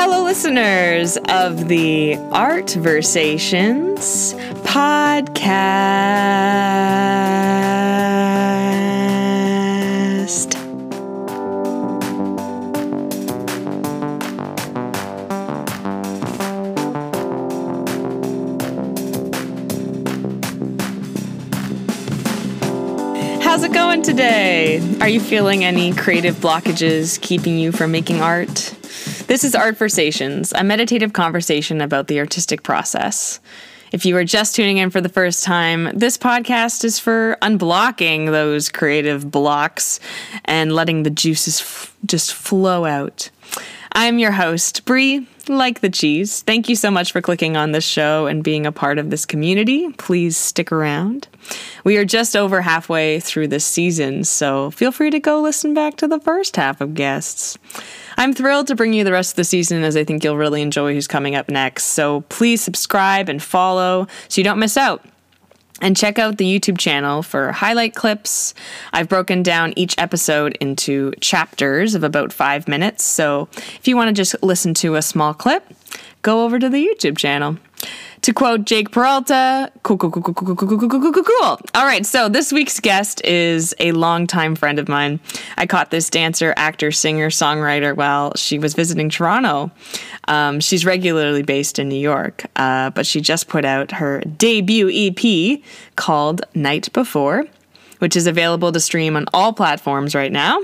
Hello, listeners of the Art Versations podcast. How's it going today? Are you feeling any creative blockages keeping you from making art? This is Art Versations, a meditative conversation about the artistic process. If you are just tuning in for the first time, this podcast is for unblocking those creative blocks and letting the juices f- just flow out. I'm your host, Bree, like the cheese. Thank you so much for clicking on this show and being a part of this community. Please stick around. We are just over halfway through this season, so feel free to go listen back to the first half of guests. I'm thrilled to bring you the rest of the season as I think you'll really enjoy who's coming up next. So please subscribe and follow so you don't miss out. And check out the YouTube channel for highlight clips. I've broken down each episode into chapters of about five minutes. So if you want to just listen to a small clip, go over to the YouTube channel. To quote Jake Peralta, cool, cool, cool, cool, cool, cool, cool, cool, cool, cool. All right, so this week's guest is a longtime friend of mine. I caught this dancer, actor, singer, songwriter while she was visiting Toronto. Um, she's regularly based in New York, uh, but she just put out her debut EP called Night Before, which is available to stream on all platforms right now.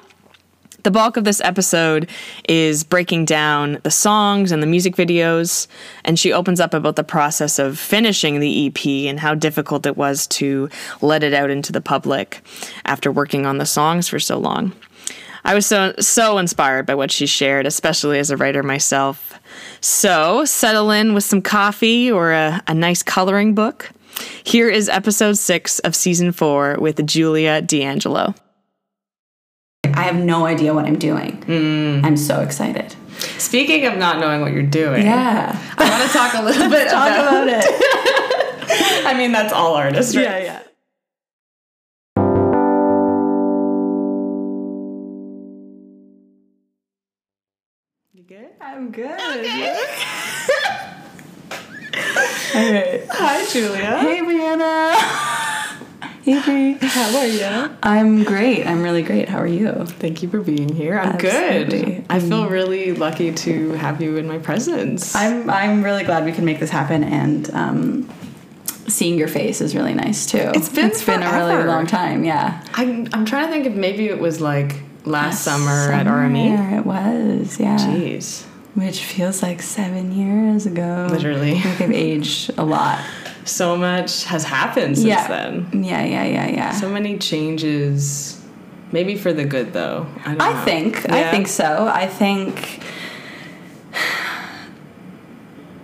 The bulk of this episode is breaking down the songs and the music videos, and she opens up about the process of finishing the EP and how difficult it was to let it out into the public after working on the songs for so long. I was so so inspired by what she shared, especially as a writer myself. So settle in with some coffee or a, a nice coloring book. Here is episode six of season four with Julia D'Angelo. I have no idea what I'm doing. Mm. I'm so excited. Speaking of not knowing what you're doing, Yeah. I want to talk a little bit Talk about, about it. I mean, that's all artists, right? yeah, yeah. You good? I'm good. Okay. All right. Hi, Julia. Hey, Brianna. Hey, How are you? I'm great. I'm really great. How are you? Thank you for being here. I'm Absolutely. good. I feel really lucky to have you in my presence. I'm I'm really glad we can make this happen, and um, seeing your face is really nice too. It's been it's been a really long time. Yeah. I'm, I'm trying to think if maybe it was like last summer, at RME. Summer, It was. Yeah. Jeez. Which feels like seven years ago. Literally. I think I've aged a lot. So much has happened since yeah. then. Yeah, yeah, yeah, yeah. So many changes. Maybe for the good, though. I, I think. I think so. I think.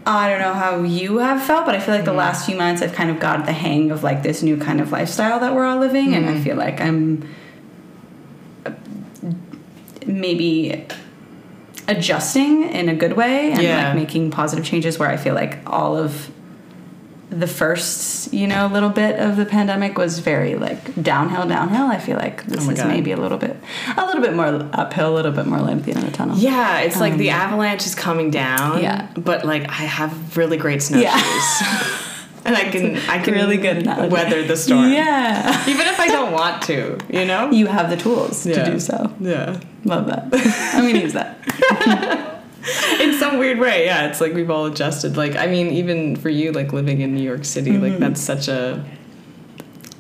I don't know how you have felt, but I feel like the mm. last few months I've kind of got the hang of like this new kind of lifestyle that we're all living, and I mm. feel like I'm maybe adjusting in a good way and Yeah. like making positive changes where I feel like all of the first, you know, little bit of the pandemic was very like downhill, downhill. I feel like this Oh is God. maybe a little bit, a little bit more uphill, a little bit more light at the end of the tunnel. Yeah, it's like the avalanche is coming down. Um, Yeah. But like I have really great snowshoes. Yeah. and I can I can really good analogy. weather the storm. Yeah. Even if I don't want to, you know? You have the tools Yeah. to do so. Yeah. Love that. I'm gonna use that. In some weird way, yeah. It's like we've all adjusted. Like I mean, even for you, like living in New York City, like Mm-hmm. that's such a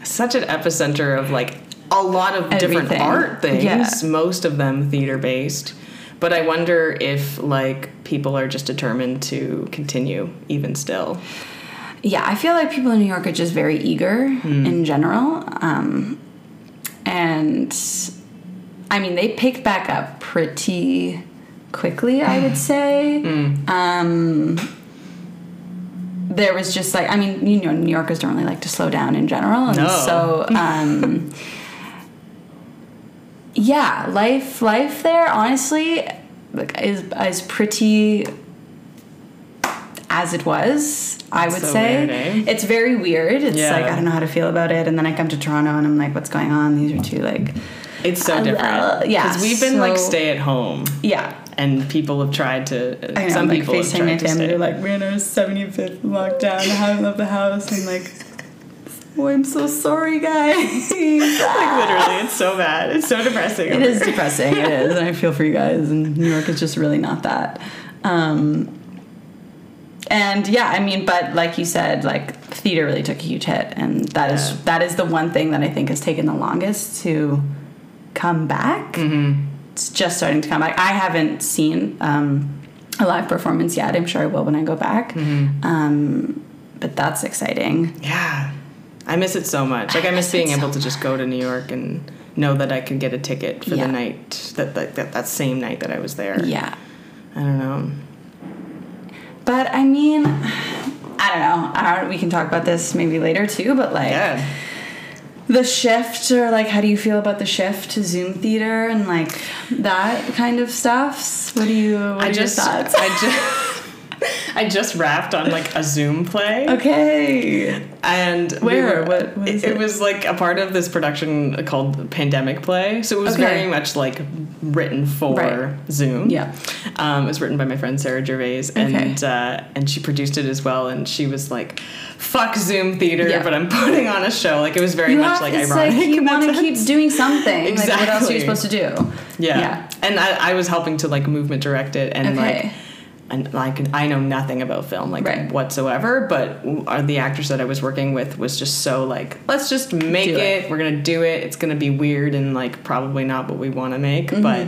such an epicenter of like a lot of different art things. Yeah. Most of them theater based. But I wonder if like people are just determined to continue even still. Yeah, I feel like people in New York are just very eager in general. Um, and I mean, they picked back up pretty quickly, I would say. Um, there was just like, I mean, you know, New Yorkers don't really like to slow down in general. And No. so, um, yeah, life, life there, honestly, like, is, is pretty as it was. I would so say weird, eh? it's very weird. It's Yeah. like I don't know how to feel about it, and then I come to Toronto and I'm like, what's going on? These are two like It's so Uh, different. yeah, Because we've been like stay at home. Yeah. And people have tried to. I know, some like people have FaceTime tried to family. stay. They're like, we're in our 75th lockdown. I haven't left the house. I'm like, oh, I'm so sorry, guys. like literally, it's so bad. It's so depressing. It is depressing. It is, and I feel for you guys. And New York is just really not that. Um, and yeah, I mean, but like you said, like theater really took a huge hit, and that is Yeah. that is the one thing that I think has taken the longest to come back. Mm-hmm. It's just starting to come back. I haven't seen um, a live performance yet. I'm sure I will when I go back. Mm-hmm. Um, but that's exciting. Yeah. I miss it so much. Like I miss miss being able so to just go to New York and know that I could get a ticket for Yeah. the night that, that that that same night that I was there. Yeah. I don't know. But I mean, I don't know. I don't, we can talk about this maybe later too. But like Yeah. The shift, or like, how do you feel about the shift to Zoom theater and like that kind of stuff? What do you? What I are just your thoughts? I just I just wrapped on like a Zoom play. okay. And we Where? were- What- what is it, it? was like a part of this production called Pandemic Play. So it was Okay. very much like written for Right. Zoom. Yeah. Um, it was written by my friend Sarah Gervais, and Okay. uh, and she produced it as well. And she was like, "Fuck Zoom theater," Yeah. but I'm putting on a show. Like it was very You much have, like ironic. like you want to keep doing something. Like, what else are you supposed to do? Yeah. Yeah. And I, I was helping to like movement direct it and Okay. like and like I know nothing about film like Right. whatsoever, but uh, the actors that I was working with was just so like, let's just make it. it. We're gonna do it. It's gonna be weird and like probably not what we want to make, Mm-hmm. but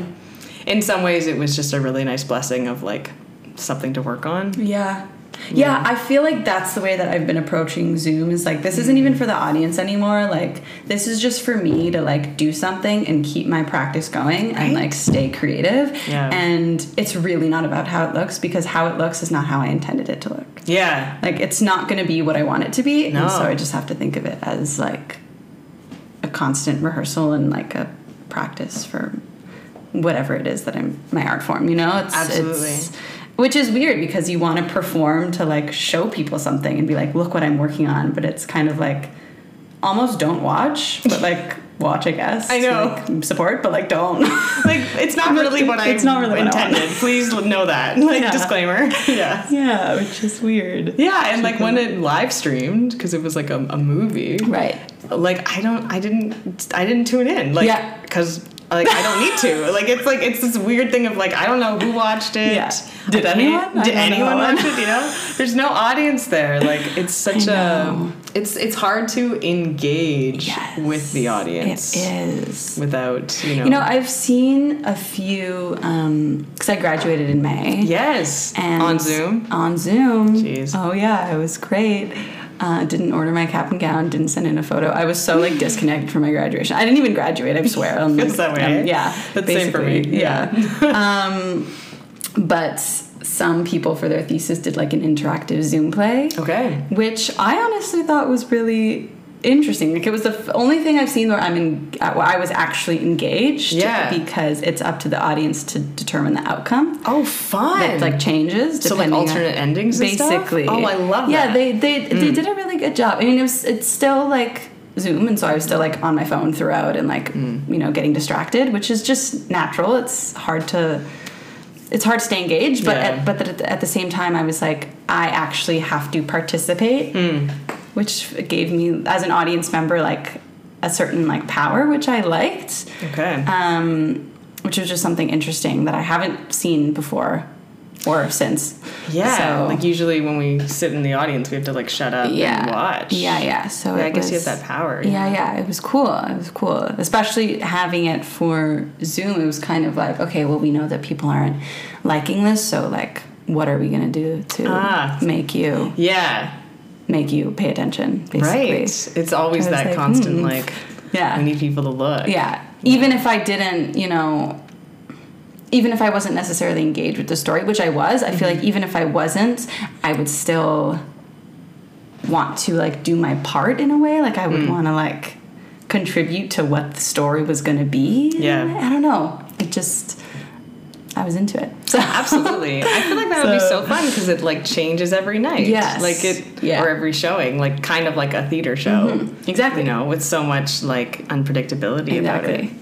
in some ways it was just a really nice blessing of like something to work on. Yeah. Yeah, I feel like that's the way that I've been approaching Zoom is like this isn't even for the audience anymore. Like this is just for me to like do something and keep my practice going and like stay creative. Yeah. And it's really not about how it looks because how it looks is not how I intended it to look. Yeah. Like it's not going to be what I want it to be, No. and so I just have to think of it as like a constant rehearsal and like a practice for whatever it is that I'm my art form. You know, it's Absolutely. It's, which is weird because you want to perform to like show people something and be like, look what I'm working on, but it's kind of like almost don't watch, but like watch, I guess. I know. Like, support, but like don't. Like it's not really what I it's not really intended. Please know that. Like Yeah. disclaimer. Yeah. yeah, which is weird. Yeah, and like when it live streamed because it was like a, a movie, Right. like I don't, I didn't, I didn't tune in, like, Yeah. because like I don't need to. Like it's like it's this weird thing of like I don't know who watched it. Yeah. Did anyone? I Did anyone know. watch it? You know, there's no audience there. Like it's such a. it's it's hard to engage Yes. with the audience It is. without you know. You know, I've seen a few um, because I graduated in May. yes, And on Zoom. On Zoom. Jeez. Oh yeah, it was great. Uh, didn't order my cap and gown. Didn't send in a photo. I was so like disconnected from my graduation. I didn't even graduate. I swear. I'm, Feels that way. um, yeah, That's same for me. basically, Yeah. um, but some people for their thesis did like an interactive Zoom play Okay. which I honestly thought was really interesting. Like it was the f- only thing I've seen where I'm in, where I was actually engaged. Yeah. Because it's up to the audience to determine the outcome. Oh, fun! That like changes. So, like, depending on- alternate endings and stuff? basically. Oh, I love yeah, that. Mm. they they they did a really good job. I mean, it was it's still like. Zoom and so I was still like on my phone throughout and like Mm. you know getting distracted, which is just natural. It's hard to it's hard to stay engaged, but Yeah. at, but at, at the same time, I was like, I actually have to participate, Hmm. Which gave me as an audience member like a certain like power, which I liked, Okay. um, which was just something interesting that I haven't seen before or since. yeah. so- like usually when we sit in the audience, we have to like shut up yeah, and watch. Yeah, yeah. So Yeah, I guess you have that power. Yeah, yeah, it was cool. It was cool, especially having it for Zoom. It was kind of like, okay, well, we know that people aren't liking this, so like, what are we gonna do to Ah. make you Yeah. Make you pay attention? Basically, Right. It's always that like, constant hmm. like. Yeah. We need people to look. Yeah, even if I didn't, you know, even if I wasn't necessarily engaged with the story, which I was, I feel Mm-hmm. like even if I wasn't, I would still want to like do my part in a way. Like I Mm. would want to like contribute to what the story was going to be. Yeah. I don't know. It just I was into it. So Absolutely. I feel like that would be so So- fun because it like changes every night. Yes. Like it, Yeah. or every showing, like kind of like a theater show. Mm-hmm. Exactly. You know, with so much like unpredictability about it. Exactly.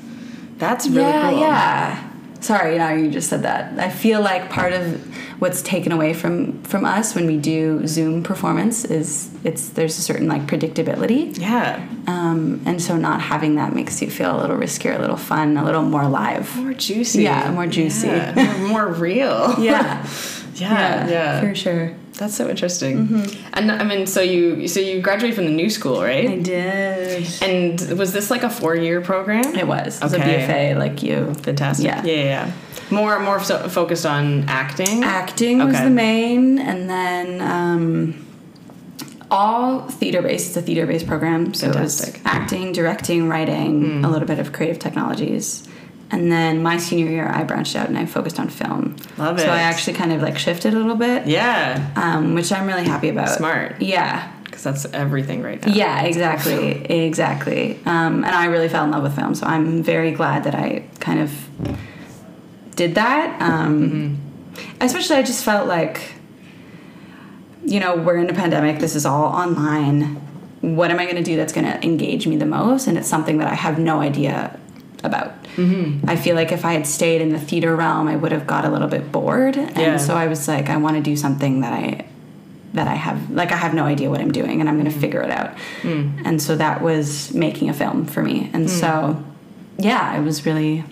That's really yeah, cool. yeah. Sorry, now you just said that. I feel like part of what's taken away from from us when we do Zoom performance is it's there's a certain like predictability, Yeah. um, and so not having that makes you feel a little riskier, a little fun, a little more live. More juicy. Yeah, more juicy. Yeah, more, more real. Yeah, Yeah, yeah. for sure. That's so interesting. And I mean, so you so you graduated from the new school, right? I did. And was this like a four year program? It was. It was Okay. a BFA, like you. Fantastic. Yeah. Yeah, yeah. More more so focused on acting. Acting was the main, and then um, all theater based. It's a theater based program, so it was Fantastic. Acting, directing, writing, a little bit of creative technologies. And then my senior year, I branched out and I focused on film. Love it. So I actually kind of like shifted a little bit, Yeah, um, which I'm really happy about. Smart. Yeah. because that's everything right now. Yeah, exactly, exactly. Um, and I really fell in love with film, so I'm very glad that I kind of did that. Um, Especially, I just felt like, you know, we're in a pandemic. This is all online. What am I going to do that's going to engage me the most? And it's something that I have no idea about. Mm-hmm. I feel like if I had stayed in the theater realm, I would have got a little bit bored. And Yeah. so I was like, I want to do something that I that I have like I have no idea what I'm doing and I'm going to mm. figure it out. Mm. And so that was making a film for me. And mm. so yeah, I was really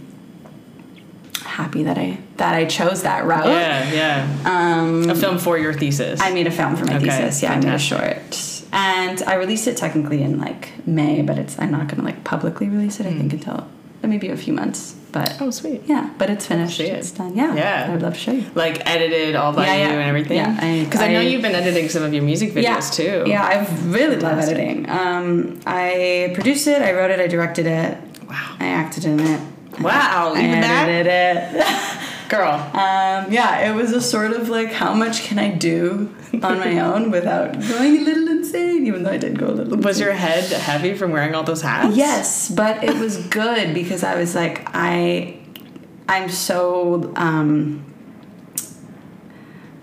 happy that I that I chose that route. Yeah, yeah. Um a film for your thesis. I made a film for my Okay, thesis. Yeah, I made a short. And I released it technically in like May, but it's I'm not going to like publicly release it I think until maybe a few months. But oh, sweet. yeah, but it's finished. it. It's done. Yeah. Yeah. I would love to show you. Like edited all by Yeah, you yeah. and everything. Yeah, I- Because I, know I- you've been editing some of your music videos yeah. too. Yeah, I really love editing. Um, I produced it, I wrote it, I directed it, Wow. I acted in it. Wow, I even that? edited it. Girl. Um, yeah, it was a sort of like how much can I do on my own without going a little insane, even though I did go a little Was insane. your head heavy from wearing all those hats? Yes, but it was good because I was like, I, I'm so, um,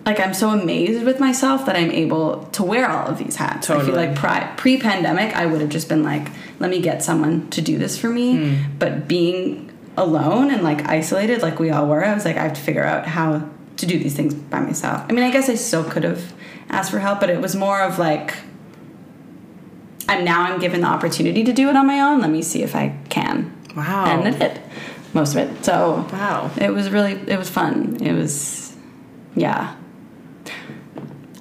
like I'm so amazed with myself that I'm able to wear all of these hats. I feel like pri- pre-pandemic, I would have just been like, let me get someone to do this for me. Hmm. But being alone and like isolated, like we all were, I was like, I have to figure out how to do these things by myself. I mean, I guess I still could have asked for help, but it was more of like, I'm now I'm given the opportunity to do it on my own. Let me see if I can. Wow. And I did most of it. So Wow. it was really it was fun. It was yeah.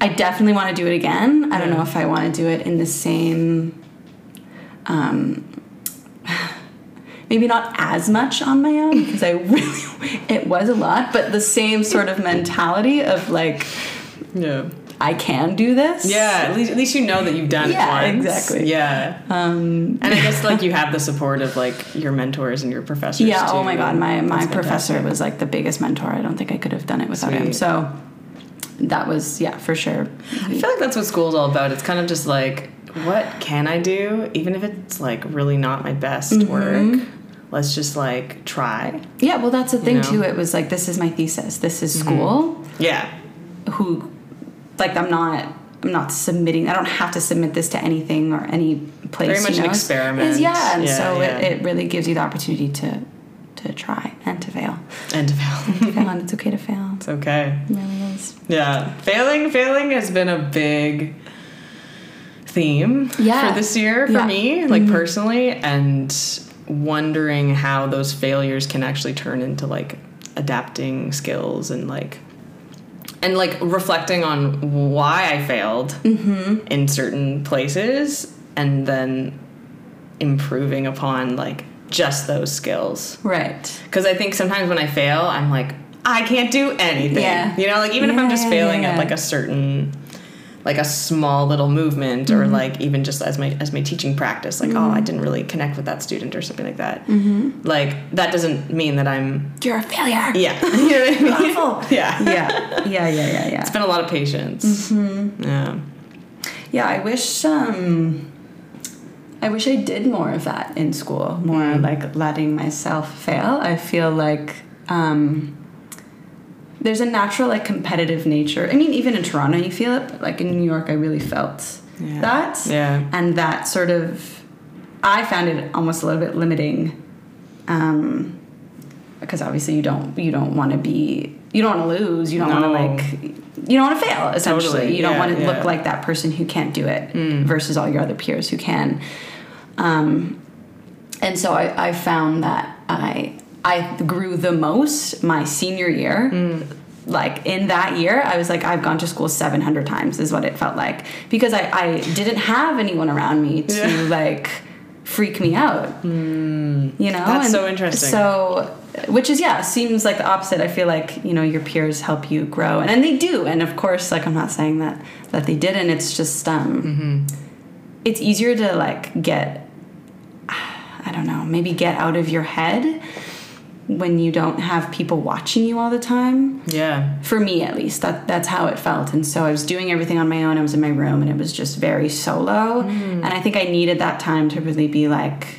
I definitely want to do it again. I don't know if I want to do it in the same um maybe not as much on my own because I really it was a lot, but the same sort of mentality of like Yeah. I can do this. Yeah, at least, at least you know that you've done Yeah, it once. exactly. Yeah. Um And I guess like you have the support of like your mentors and your professors. Yeah. Oh my God, my my That's professor fantastic. was like the biggest mentor. I don't think I could have done it without him. So that was yeah for sure. I feel like that's what school's all about. It's kind of just like, what can I do, even if it's like really not my best Mm-hmm. work. Let's just like try. Yeah. Well, that's the thing know? Mm-hmm. too. It was like this is my thesis. This is school. Yeah. Who, like, I'm not. I'm not submitting. I don't have to submit this to anything or any place. Very much you an experiment. Is- yeah, and Yeah, so yeah. It, it really gives you the opportunity to to try and to fail. And to fail. fail, and it's okay to fail. it's okay. It really is. Yeah. Failing, failing has been a big theme Yeah. for this year for Yeah. Mm-hmm. me, like personally, and wondering how those failures can actually turn into like adapting skills and like and like reflecting on why I failed Mm-hmm. in certain places and then improving upon like just those skills. Right. Because I think sometimes when I fail, I'm like, I can't do anything. Yeah. You know, like even if I'm just failing yeah, at like a certain like a small little movement or Mm-hmm. like even just as my as my teaching practice like oh i didn't really connect with that student or something like that Mm-hmm. like that doesn't mean that i'm You're a failure. yeah you know what I mean? Awful. yeah Yeah. Yeah. Yeah. Yeah. Yeah. it's been a lot of patience Mm-hmm. yeah Yeah, I wish um I wish I did more of that in school, more like letting myself fail. I feel like um there's a natural like competitive nature. I mean, even in Toronto you feel it, but like in New York I really felt Yeah. that. Yeah. And that sort of I found it almost a little bit limiting Um, because obviously you don't you don't want to be you don't want to lose you don't No. want to like you don't want to fail essentially Totally, you don't yeah, want to yeah. Mm. look like that person who can't do it versus all your other peers who can um, and so I, I found that I I grew the most my senior year. Mm. Like in that year, I was like, I've gone to school 700 times, is what it felt like. Because I, I didn't have anyone around me to Yeah. like freak me out. You know? That's And so interesting. So, which is, yeah, seems like the opposite. I feel like, you know, your peers help you grow. And, and they do. And of course, like, I'm not saying that, that they didn't. It's just, um, Mm-hmm. it's easier to like get I don't know, maybe get out of your head when you don't have people watching you all the time. Yeah. For me at least, that that's how it felt. And so I was doing everything on my own. I was in my room and it was just very solo. Mm. And I think I needed that time to really be like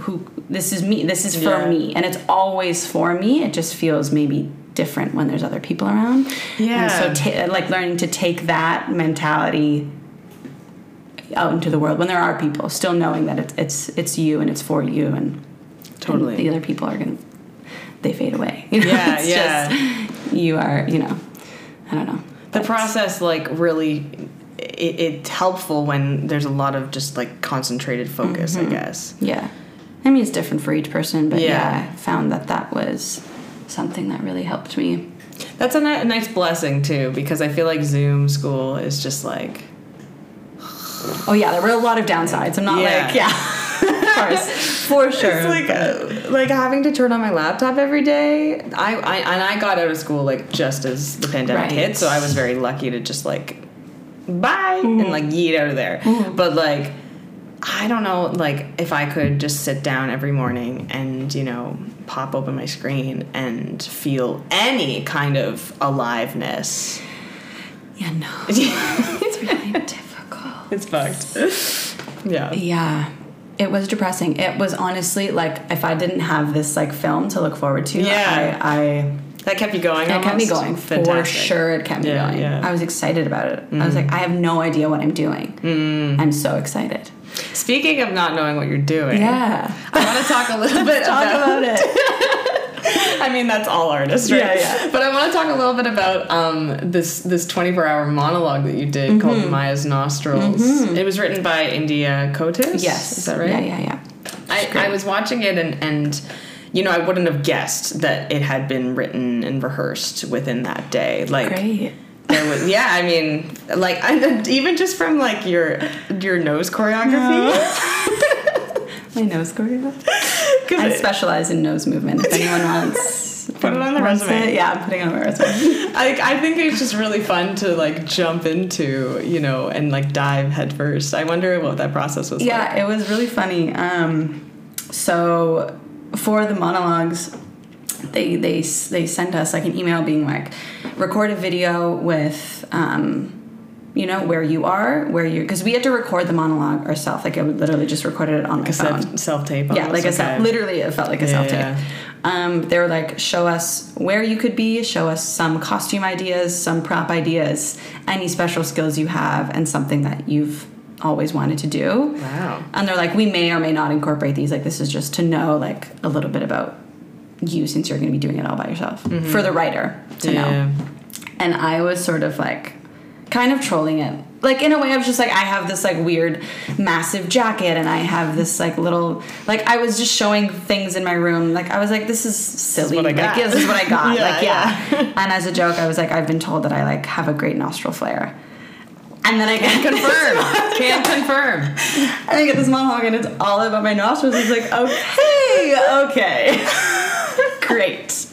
who this is me. This is for Yeah. me. And it's always for me. It just feels maybe different when there's other people around. Yeah. And so ta- like learning to take that mentality out into the world when there are people still knowing that it's it's it's you and it's for you and Totally. the other people are gonna they fade away you know? Yeah, it's yeah. just you are you know i don't know The process, like, really, it, it's helpful when there's a lot of just like concentrated focus, I mm-hmm. guess. yeah i mean it's different for each person but yeah. Yeah. i found that that was something that really helped me That's a, ni- a nice blessing too, because I feel like Zoom school is just like, oh yeah there were a lot of downsides i'm not Yeah. like yeah of course for sure it's like but- uh, like having to turn on my laptop every day. I, I and I got out of school like just as the pandemic Right. hit, so I was very lucky to just like bye and like yeet out of there. But like I don't know, like if I could just sit down every morning and you know pop open my screen and feel any kind of aliveness. yeah no it's really difficult It's fucked. yeah. Yeah. It was depressing. It was honestly like if I didn't have this like film to look forward to, Yeah. I, I That kept you going. it kept me going for sure. It kept me Yeah, going. yeah. I was excited about it. I was like, I have no idea what I'm doing. Mm. I'm so excited. Speaking of not knowing what you're doing, Yeah, I want to talk a little bit talk about, about it. I mean, that's all artists, right? Yeah, yeah. But I want to talk a little bit about um, this this 24 hour monologue that you did called Mm-hmm. Maya's Nostrils. It was written by India Kotis. Yes, is that right? Yeah, yeah, yeah. I, I was watching it and, and you know I wouldn't have guessed that it had been written and rehearsed within that day. Like Great. there was yeah, I mean like I, even just from like your your nose choreography. My nose choreography. I it- specialize in nose movement. If anyone wants, Put it on the resume. it, yeah, I'm putting it on my resume. I, I think it's just really fun to like jump into, you know, and like dive headfirst. I wonder what that process was like. Yeah, it was really funny. Um, so for the monologues, they they they sent us like an email being like, record a video with. Um, you know where you are, where you because we had to record the monologue ourselves. Like I would literally just recorded it on my phone. Self tape. Yeah, like a self. Literally, it felt like a Yeah, self tape. yeah. Um, they were like, show us where you could be, show us some costume ideas, some prop ideas, any special skills you have, and something that you've always wanted to do. Wow. And they're like, we may or may not incorporate these. Like, this is just to know like a little bit about you since you're going to be doing it all by yourself for the writer to Mm-hmm. Yeah. know. And I was sort of like, kind of trolling it. Like in a way, I was just like, I have this like weird, massive jacket, and I have this like little, like I was just showing things in my room. Like I was like, this is silly. what I like, this is what I got. Yeah, like yeah. yeah. and as a joke, I was like, I've been told that I like have a great nostril flare. And then I get Confirm. Can confirm. and I get this monologue and it's all about my nostrils. It's like, okay, okay. Great.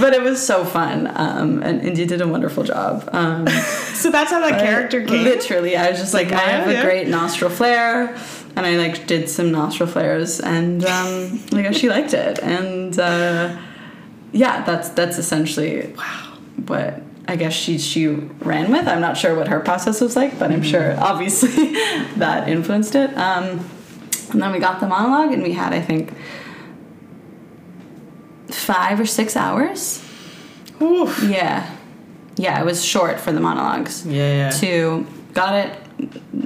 But it was so fun. Um, and India did a wonderful job. Um, So that's how that character came. Literally, I was just like, I Maya, have a great nostril flare. And I like did some nostril flares and um, like she liked it. And uh, yeah, that's that's essentially wow. what I guess she she ran with. I'm not sure what her process was like, but I'm sure obviously that influenced it. Um, and then we got the monologue, and we had I think five or six hours. Oof. Yeah, yeah, it was short for the monologues. Yeah, yeah. To got it,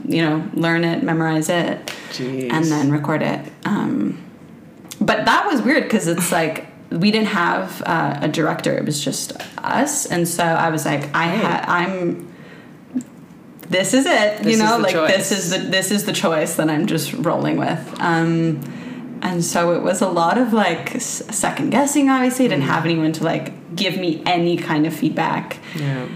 you know, learn it, memorize it, Jeez. and then record it. Um, but that was weird because it's like we didn't have uh, a director; it was just us, and so I was like, I ha- I'm. This is it, This you know, like this is the this is the choice that I'm just rolling with. Um, and so it was a lot of like second guessing. Obviously, I didn't have anyone to like give me any kind of feedback Yeah.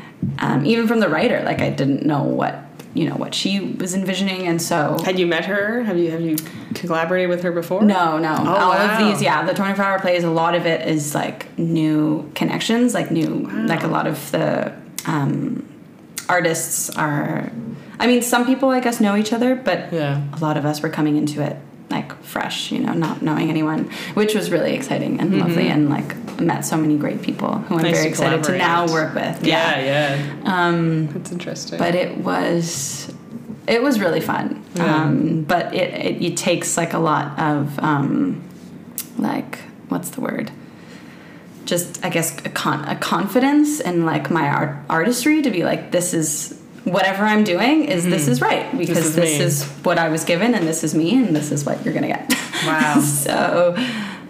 um, even from the writer like i didn't know what you know what she was envisioning and so Had you met her? Have you have you collaborated with her before? no no Oh, all wow. of these yeah the 24 hour plays a lot of it is like new connections like new like a lot of the um, artists are i mean some people i guess know each other but Yeah. a lot of us were coming into it like fresh you know not knowing anyone which was really exciting and lovely and like met so many great people who i'm Mm-hmm. Nice very to excited to now work with Yeah, yeah. um That's interesting. but it was it was really fun Yeah. um, but it, it it takes like a lot of um, like what's the word just i guess a, con- a confidence in like my art artistry to be like this is whatever i'm doing is this is right because Mm-hmm. is this is, what i was given and this is me and this is what you're gonna get Wow. so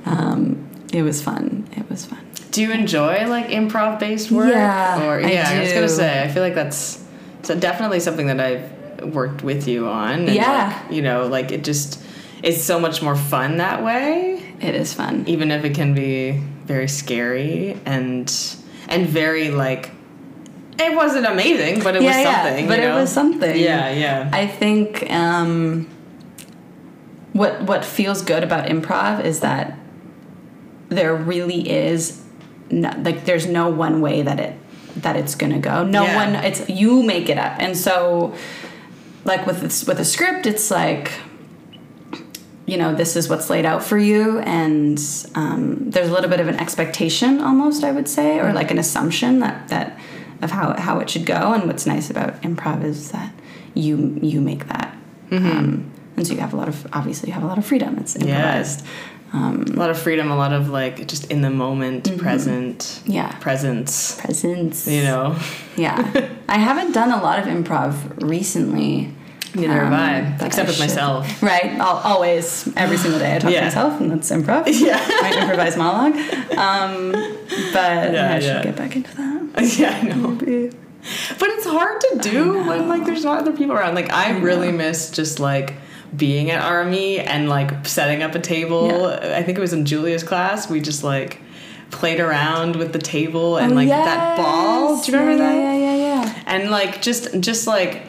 um, it was fun it was fun do you enjoy like improv based work? Yeah, Or I yeah, I, was gonna say I feel like that's so definitely something that I've worked with you on. And Yeah. Like, you know, like it just it's so much more fun that way. it is fun even if it can be very scary and and very like it wasn't amazing but it was Yeah, yeah, something but you it was something. yeah yeah I think um, what what feels good about improv is that there really is no, like there's no one way that it that it's gonna go. No Yeah. one. It's you make it up, and so like with this, with a script, it's like you know this is what's laid out for you and um, there's a little bit of an expectation almost i would say or like an assumption that that of how how it should go. And what's nice about improv is that you you make that. Um, and so you have a lot of obviously you have a lot of freedom. It's improvised. Um, a lot of freedom a lot of like just in the moment present Mm-hmm. yeah. presence. Presence. You know? Yeah. I haven't done a lot of improv recently neither have Um, i except with myself. Right I'll, always every single day i talk Yeah. to myself and that's improv. Yeah. My improvised monologue. Um, but Yeah, I should get back into that. yeah i know. But it's hard to do when like there's not other people around. Like i, really miss just like being at army and like setting up a table. I think it was in julia's class we just like played around with the table and Oh, like that ball. Do you remember yeah, that? Yeah, yeah, yeah, and like just just like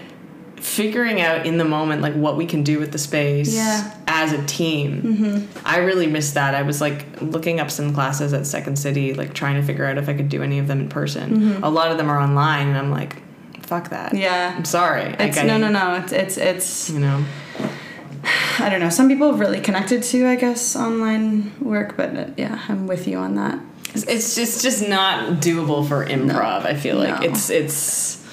figuring out in the moment like what we can do with the space Yeah. as a team i really missed that i was like looking up some classes at second city like trying to figure out if i could do any of them in person a lot of them are online and i'm like fuck that Yeah. i'm sorry It's Like, I- no, no, no. It's it's it's. you know I don't know. Some people have really connected to, I guess, online work, but uh, yeah, I'm with you on that. it's, it's just just not doable for improv i feel like No. it's it's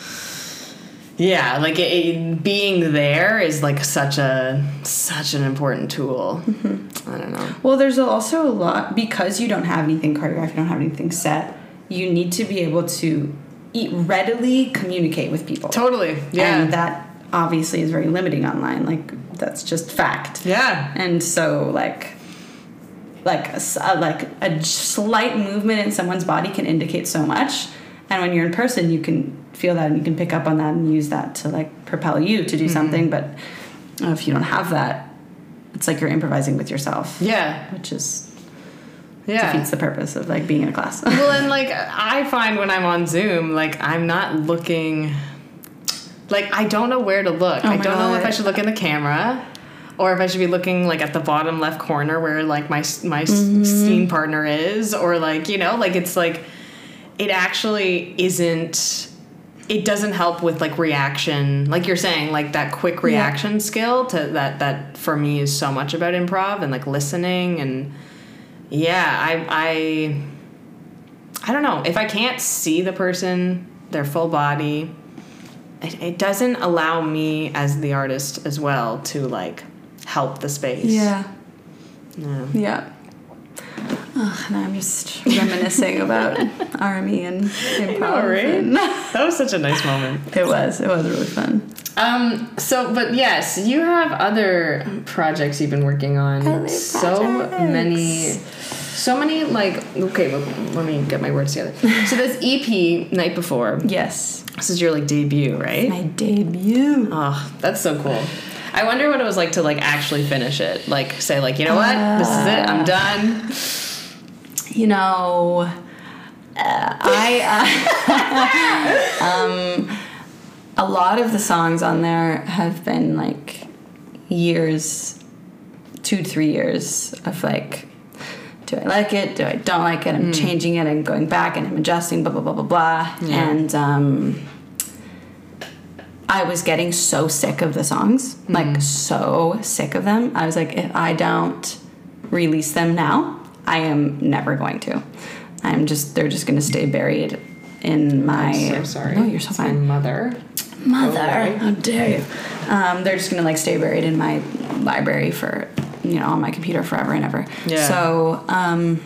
yeah like it, it- being there is like such a such an important tool mm-hmm. i don't know Well, there's also a lot because you don't have anything choreographed, you don't have anything set. You need to be able to eat, readily communicate with people. Totally. Yeah. And that obviously is very limiting online. Like that's just fact. yeah. and so like like a- like a slight movement in someone's body can indicate so much and when you're in person you can feel that and you can pick up on that and use that to like propel you to do something but uh, if you don't have that it's like you're improvising with yourself Yeah. which is Yeah. defeats the purpose of like being in a class well, and like I find when I'm on Zoom, like I'm not looking. Like I don't know where to look. Oh I don't know if I should look in the camera, or if I should be looking like at the bottom left corner where like my my Mm-hmm. scene partner is, or like you know, like it's like it actually isn't. It doesn't help with like reaction, like you're saying, like that quick reaction skill to that. That for me is so much about improv and like listening and yeah, I I I don't know if I can't see the person, their full body. It, it doesn't allow me as the artist as well to like help the space. yeah Yeah. yeah Ugh, and I'm just reminiscing about army and improv. right? and- That was such a nice moment. it was. It was really fun. Um. So, but yes, you have other projects you've been working on. Other so projects. many, so many. Like, okay, let, let me get my words together. So this EP, night before. Yes. This is your like debut, right? My debut. Oh, that's so cool. I wonder what it was like to like actually finish it. Like say like, you know what? this is it. I'm done. You know, uh, I uh, um, a lot of the songs on there have been like years, two to three years of like, do I like it? Do I don't like it? I'm changing it. I'm going back and I'm adjusting. Blah blah blah blah blah. Yeah. And um, I was getting so sick of the songs, like so sick of them. I was like, if I don't release them now, I am never going to. I'm just they're just gonna stay buried in my. I'm so sorry. No, you're so It's my fine. mother. Mother, Okay. how dare you? Um, they're just gonna like stay buried in my library for you know on my computer forever and ever. Yeah. So, um,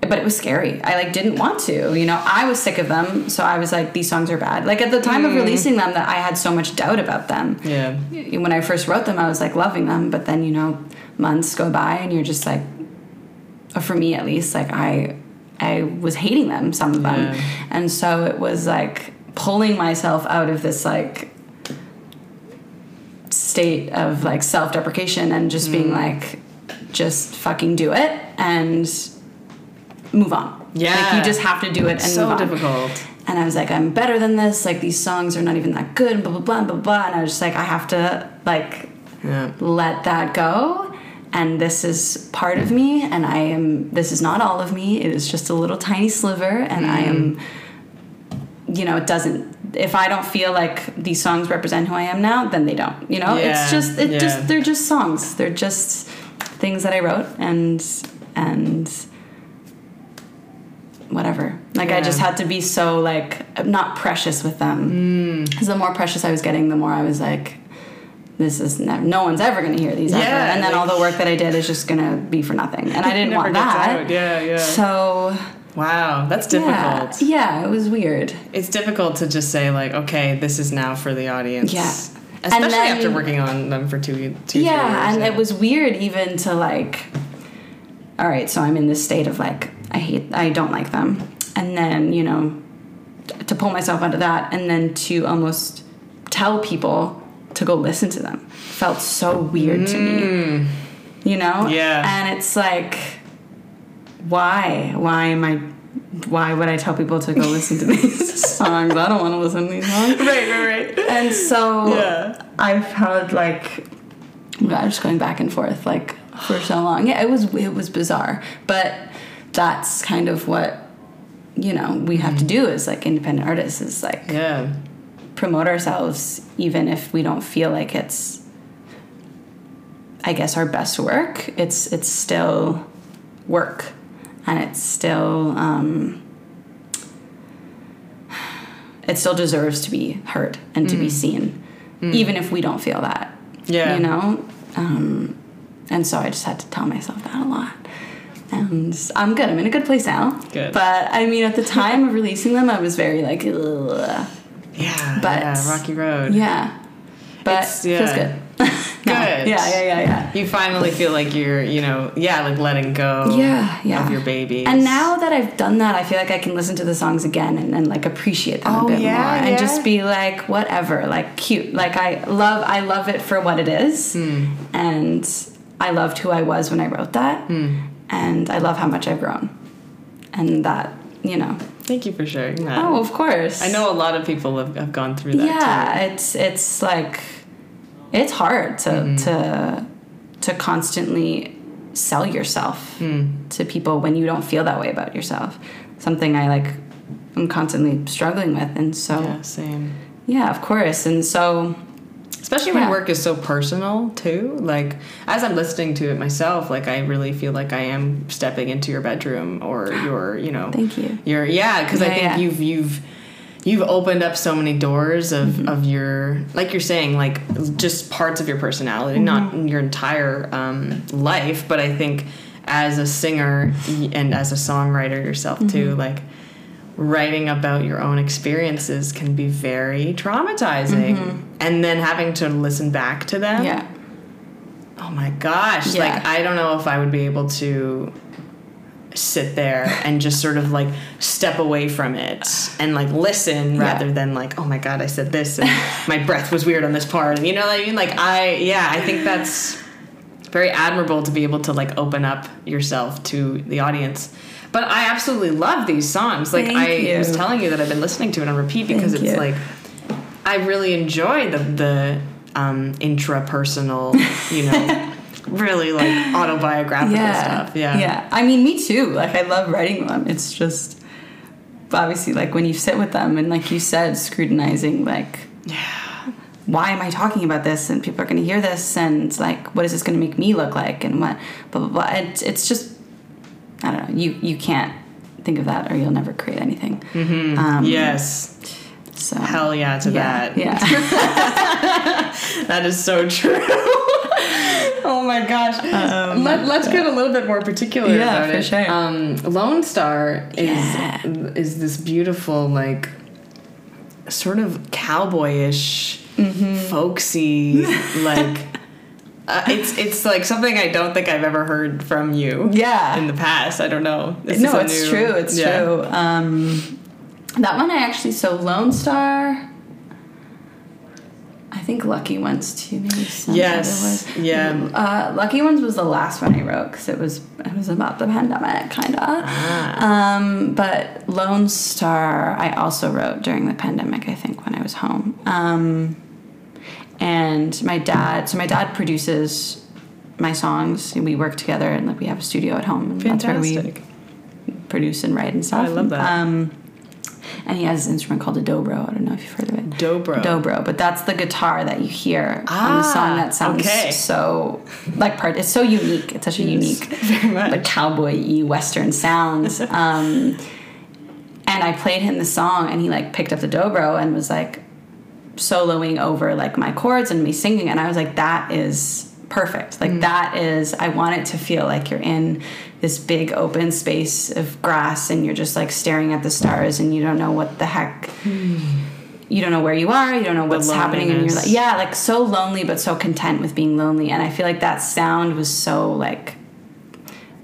but it was scary. I like didn't want to. You know, I was sick of them, so I was like, these songs are bad. Like at the time of releasing them, that I had so much doubt about them. Yeah. When I first wrote them, I was like loving them, but then you know, months go by and you're just like, for me at least, like I, I was hating them, some of them, Yeah. and so it was like pulling myself out of this like state of like self-deprecation and just Mm. being like just fucking do it and move on Yeah. like you just have to do it and so move on. difficult. and I was like, I'm better than this. Like these songs are not even that good. And blah blah blah blah blah. And I was just like, I have to like Yeah. let that go. And this is part of me. And I am. This is not all of me. It is just a little tiny sliver. And I am. Mm. You know, it doesn't. If I don't feel like these songs represent who I am now, then they don't. You know, Yeah, it's just. It yeah. just. They're just songs. They're just things that I wrote and and whatever. Like I just had to be so like not precious with them. Mm. Because the more precious I was getting, the more I was like, this is never, no one's ever going to hear these ever. And then like- all the work that I did is just going to be for nothing. And I didn't want that. Yeah, yeah. So Wow, that's difficult. yeah, it was weird. It's difficult to just say like, okay, this is now for the audience. Yeah. Especially then- after working on them for two, two yeah, years. and it was weird even to like. All right, so I'm in this state of like I hate, I don't like them, and then you know, to pull myself out of that, and then to almost tell people to go listen to them felt so weird to me. You know? Mm. Yeah. And it's like, why? Why am I? Why would I tell people to go listen to these songs? I don't want to listen to these songs. right, right, right. And so Yeah. I've had like I was just going back and forth like for so long. Yeah, it was it was bizarre, but that's kind of what you know we have to do as like independent artists is like Yeah. Promote ourselves even if we don't feel like it's I guess our best work. It's it's still work, and it's still um, it still deserves to be heard and to be seen, even if we don't feel that. Yeah. you know. Um, and so I just had to tell myself that a lot. And I'm good. I'm in a good place now. Good. But I mean, at the time of releasing them, I was very like, Ugh. Yeah. But- yeah, Rocky Road. Yeah. But It's- feels good. Good. Yeah, yeah, yeah, yeah. You finally feel like you're, you know, yeah, like letting go Yeah, yeah. of your babies. And now that I've done that, I feel like I can listen to the songs again and, and like appreciate them Oh, a bit yeah, more and yeah. just be like, whatever, like cute. Like I love, I love it for what it is, Hmm. and I loved who I was when I wrote that, Hmm. and I love how much I've grown, and that you know. Thank you for sharing that. Oh, of course. I know a lot of people have, have gone through that yeah it's it's like it's hard to Mm-hmm. to to constantly sell yourself Hmm. to people when you don't feel that way about yourself something i like i'm constantly struggling with and so too. yeah, Yeah, of course and so Especially when Yeah. work is so personal too. Like as I'm listening to it myself, like I really feel like I am stepping into your bedroom or your, you know, thank you your yeah. Because I think yeah. you've you've you've opened up so many doors of Mm-hmm. of your like you're saying like just parts of your personality, Mm-hmm. not your entire um, life. But I think as a singer and as a songwriter yourself too, Mm-hmm. like writing about your own experiences can be very traumatizing. Mm-hmm. And then having to listen back to them. Yeah. Oh my gosh. Yeah. Like, I don't know if I would be able to sit there and just sort of like step away from it and like listen Yeah. rather than like, oh my God, I said this and my breath was weird on this part. And you know what I mean? Like, I, yeah, I think that's very admirable to be able to like open up yourself to the audience. But I absolutely love these songs. Like Thank I you. was telling you that I've been listening to it on repeat because Thank it's you. like I really enjoy the the um, intrapersonal, you know, really like autobiographical stuff. Yeah. Yeah. I mean, me too. Like, I love writing them. It's just obviously like when you sit with them and, like you said, scrutinizing, like, Yeah. Why am I talking about this? And people are going to hear this, and like, what is this going to make me look like? And what, blah blah blah. It's it's just, I don't know. You you can't think of that, or you'll never create anything. Mm-hmm. Um, Yes. So Hell yeah to yeah, that. yeah. That is so true. oh my gosh. Let, let's get a little bit more particular Um, Yeah, about for it. sure. Um, Lone Star is Yeah. is this beautiful like sort of cowboyish, Mm-hmm. folksy like. Uh, it's it's like something I don't think I've ever heard from you. Yeah. In the past, I don't know. This no, it's new- true. It's yeah. true. Um, that one I actually so Lone Star. I think Lucky Ones too. Maybe Yes, was. yeah. Uh, Lucky Ones was the last one I wrote because it was it was about the pandemic, kind of. Ah. Um, but Lone Star I also wrote during the pandemic. I think when I was home. Um, and my dad, so my dad produces my songs. And we work together, and like we have a studio at home. And That's where we produce and write and stuff. I love that. Um, and he has this instrument called a dobro. I don't know if you've heard of it. Dobro. Dobro, but that's the guitar that you hear on the Ah, song that sounds okay. so like part. It's so unique. It's such a unique, very much. like cowboy western sounds. um, and I played him the song, and he like picked up the dobro and was like soloing over like my chords and me singing, and I was like, that is perfect. Like mm. that is. I want it to feel like you're in this big open space of grass and you're just like staring at the stars and you don't know what the heck hmm. you don't know where you are, you don't know what's happening in your life. Yeah, like so lonely but so content with being lonely. And I feel like that sound was so like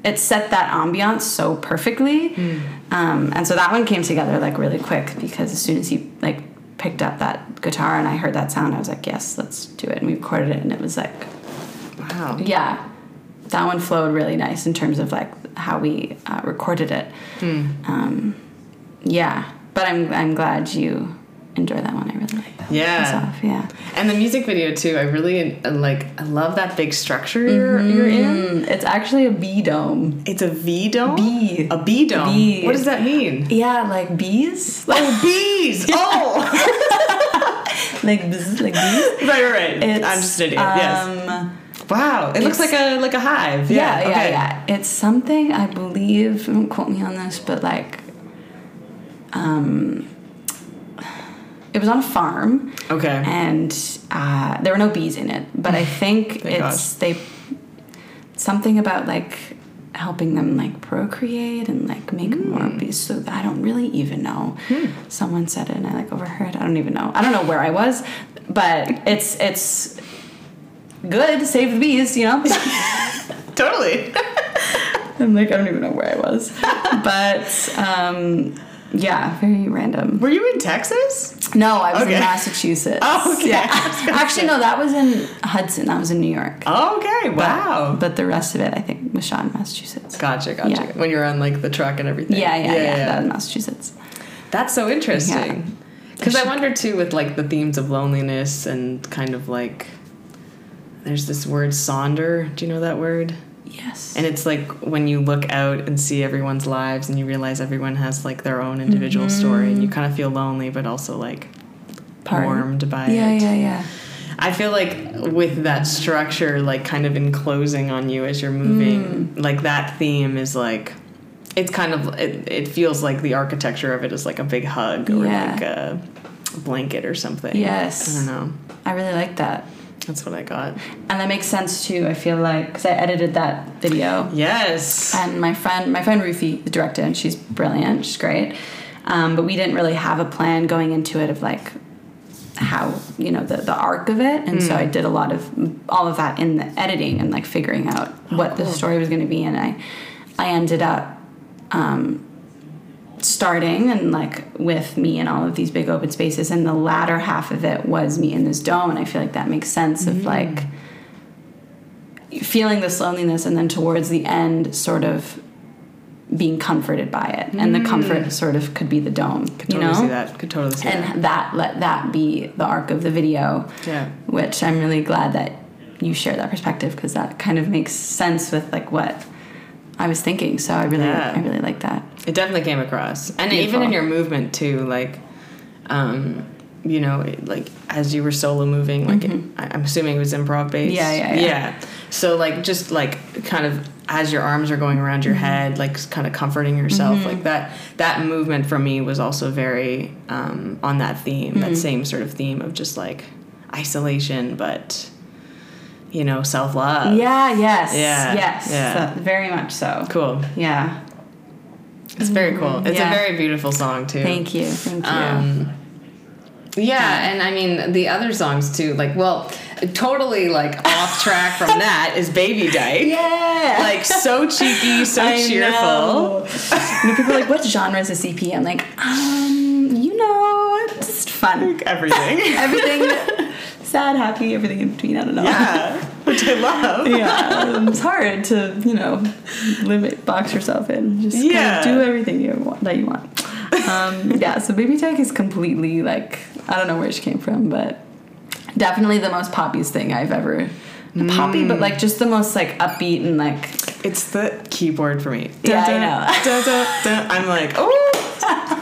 it set that ambiance so perfectly. Hmm. Um, and so that one came together like really quick because as soon as he like picked up that guitar and I heard that sound, I was like, yes, let's do it. And we recorded it and it was like, Wow. yeah, that one flowed really nice in terms of like how we uh, recorded it. Um, yeah, but I'm I'm glad you enjoy that one. I really like that. Yeah. myself, yeah. And the music video too. I really uh, like. I love that big structure you're, you're in. Mm, it's actually a bee dome. It's a V dome. Bee. A bee dome. Bee. What does that mean? Yeah, like bees. Oh, bees. Oh, like bzz, like bees. right, right, right. It's, I'm just an idiot. yes. Um, Wow. It looks like a like a hive. yeah, Yeah. yeah, yeah. It's something I believe. Don't quote me on this, but like, um, it was on a farm. Okay. and uh, there were no bees in it. But I think it's they something about like helping them like procreate and like make Hmm. more bees. So I don't really even know. Someone said it, and I like overheard. I don't even know. I don't know where I was, but it's it's good. Save the bees, you know. Totally. I'm like I don't even know where I was, but um, yeah, very random. Were you in Texas? No, I was Okay. in Massachusetts. Oh, okay. Yeah. I was gonna Actually, no, that was in Hudson. That was in New York. Oh, okay. Wow. But, the rest of it, I think, was shot in Massachusetts. Gotcha. Gotcha. Yeah. When you're on like the truck and everything. Yeah, yeah, yeah. That was Massachusetts. That's so interesting. Yeah. Because I wonder too with like the themes of loneliness and kind of like there's this word sonder. Do you know that word? Yes. And it's like when you look out and see everyone's lives and you realize everyone has like their own individual story and you kind of feel lonely but also like Part- warmed by yeah, it. yeah, yeah. I feel like with that structure like kind of enclosing on you as you're moving, Mm. like that theme is like it's kind of it, it feels like the architecture of it is like a big hug or Yeah. like a blanket or something. Yes. I don't know. I really like that. That's what I got. And that makes sense too, I feel like, because I edited that video. Yes. And my friend, my friend Ruthie, the director, and she's brilliant. She's great. Um, but we didn't really have a plan going into it of like how you know the, the arc of it and so i did a lot of all of that in the editing and like figuring out what the story was going to be and i i ended up um, starting and like with me and all of these big open spaces and the latter half of it was me in this dome and i feel like that makes sense of mm. like feeling this loneliness and then towards the end sort of being comforted by it and the comfort mm. sort of could be the dome Could you totally know see that. Could totally see that. and that let that be the arc of the video Yeah. which i'm really glad that you share that perspective because that kind of makes sense with like what i was thinking so i really Yeah. i really like that It definitely came across, and Beautiful. even in your movement too, like, um, you know, like as you were solo moving, like I, I'm assuming it was improv based. Mm-hmm. Yeah, yeah, yeah. So like, just like kind of as your arms are going around your Mm-hmm. head, like kind of comforting yourself, like that. That movement for me was also very um, on that theme, Mm-hmm. that same sort of theme of just like isolation, but you know, self love. yeah yes Yeah, yes yeah. so- very much so Cool. yeah It's very cool. It's Yeah. a very beautiful song too. thank you thank you Um, yeah, and I mean the other songs too. Like, well, totally like off track from that is Baby Dyke. yeah Like so cheeky, so I cheerful. you know, people are like, what genre is this CP?" I'm like, um, you know, just fun. Everything. Everything sad, happy, everything in between. I don't know. yeah, which I love. yeah, it's hard to you know limit box yourself in. Just kind Yeah. of do everything you want that you want. Um, yeah, so Baby Dyke is completely like I don't know where she came from, but definitely the most poppiest thing I've ever. Poppy, but like just the most like upbeat and like It's the keyboard for me. Yeah, I know. Dun, dun, dun. I'm like, oh.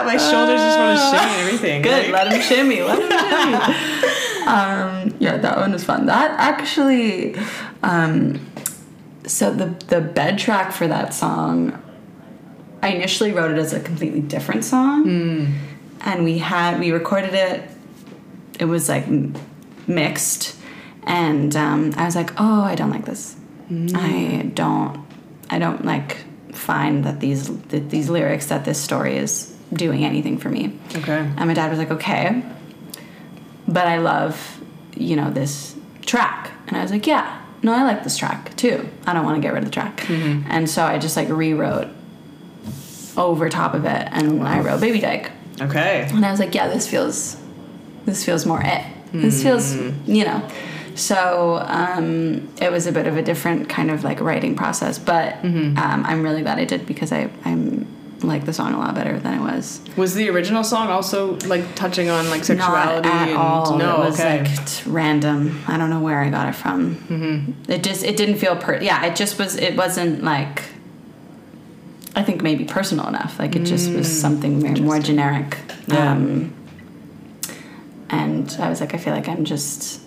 Ah, ah, my shoulders just want to shimmy and everything. good. Like, Let him shimmy. Let him shimmy. um, yeah, that one was fun. That actually, um, so the the bed track for that song, I initially wrote it as a completely different song, and we had we recorded it. It was like m- mixed, and um, I was like, oh, I don't like this. I don't. I don't like find that these that these lyrics that this story is doing anything for me. okay. And my dad was like, okay, but I love, you know, this track. And I was like, yeah, no, I like this track too. I don't want to get rid of the track. And so I just like rewrote over top of it and I wrote Baby Dyke. Okay. And I was like, yeah, this feels, this feels more it. This feels, you know. So um, it was a bit of a different kind of like writing process, but um, I'm really glad I did because I I'm like the song a lot better than it was. Was the original song also like touching on like sexuality? Not at and, all. No, it was okay. like t- random. I don't know where I got it from. Mm-hmm. It just it didn't feel per. Yeah, it just was. It wasn't like. I think maybe personal enough. Like it just was something very more generic. Yeah. Um, and I was like, I feel like I'm just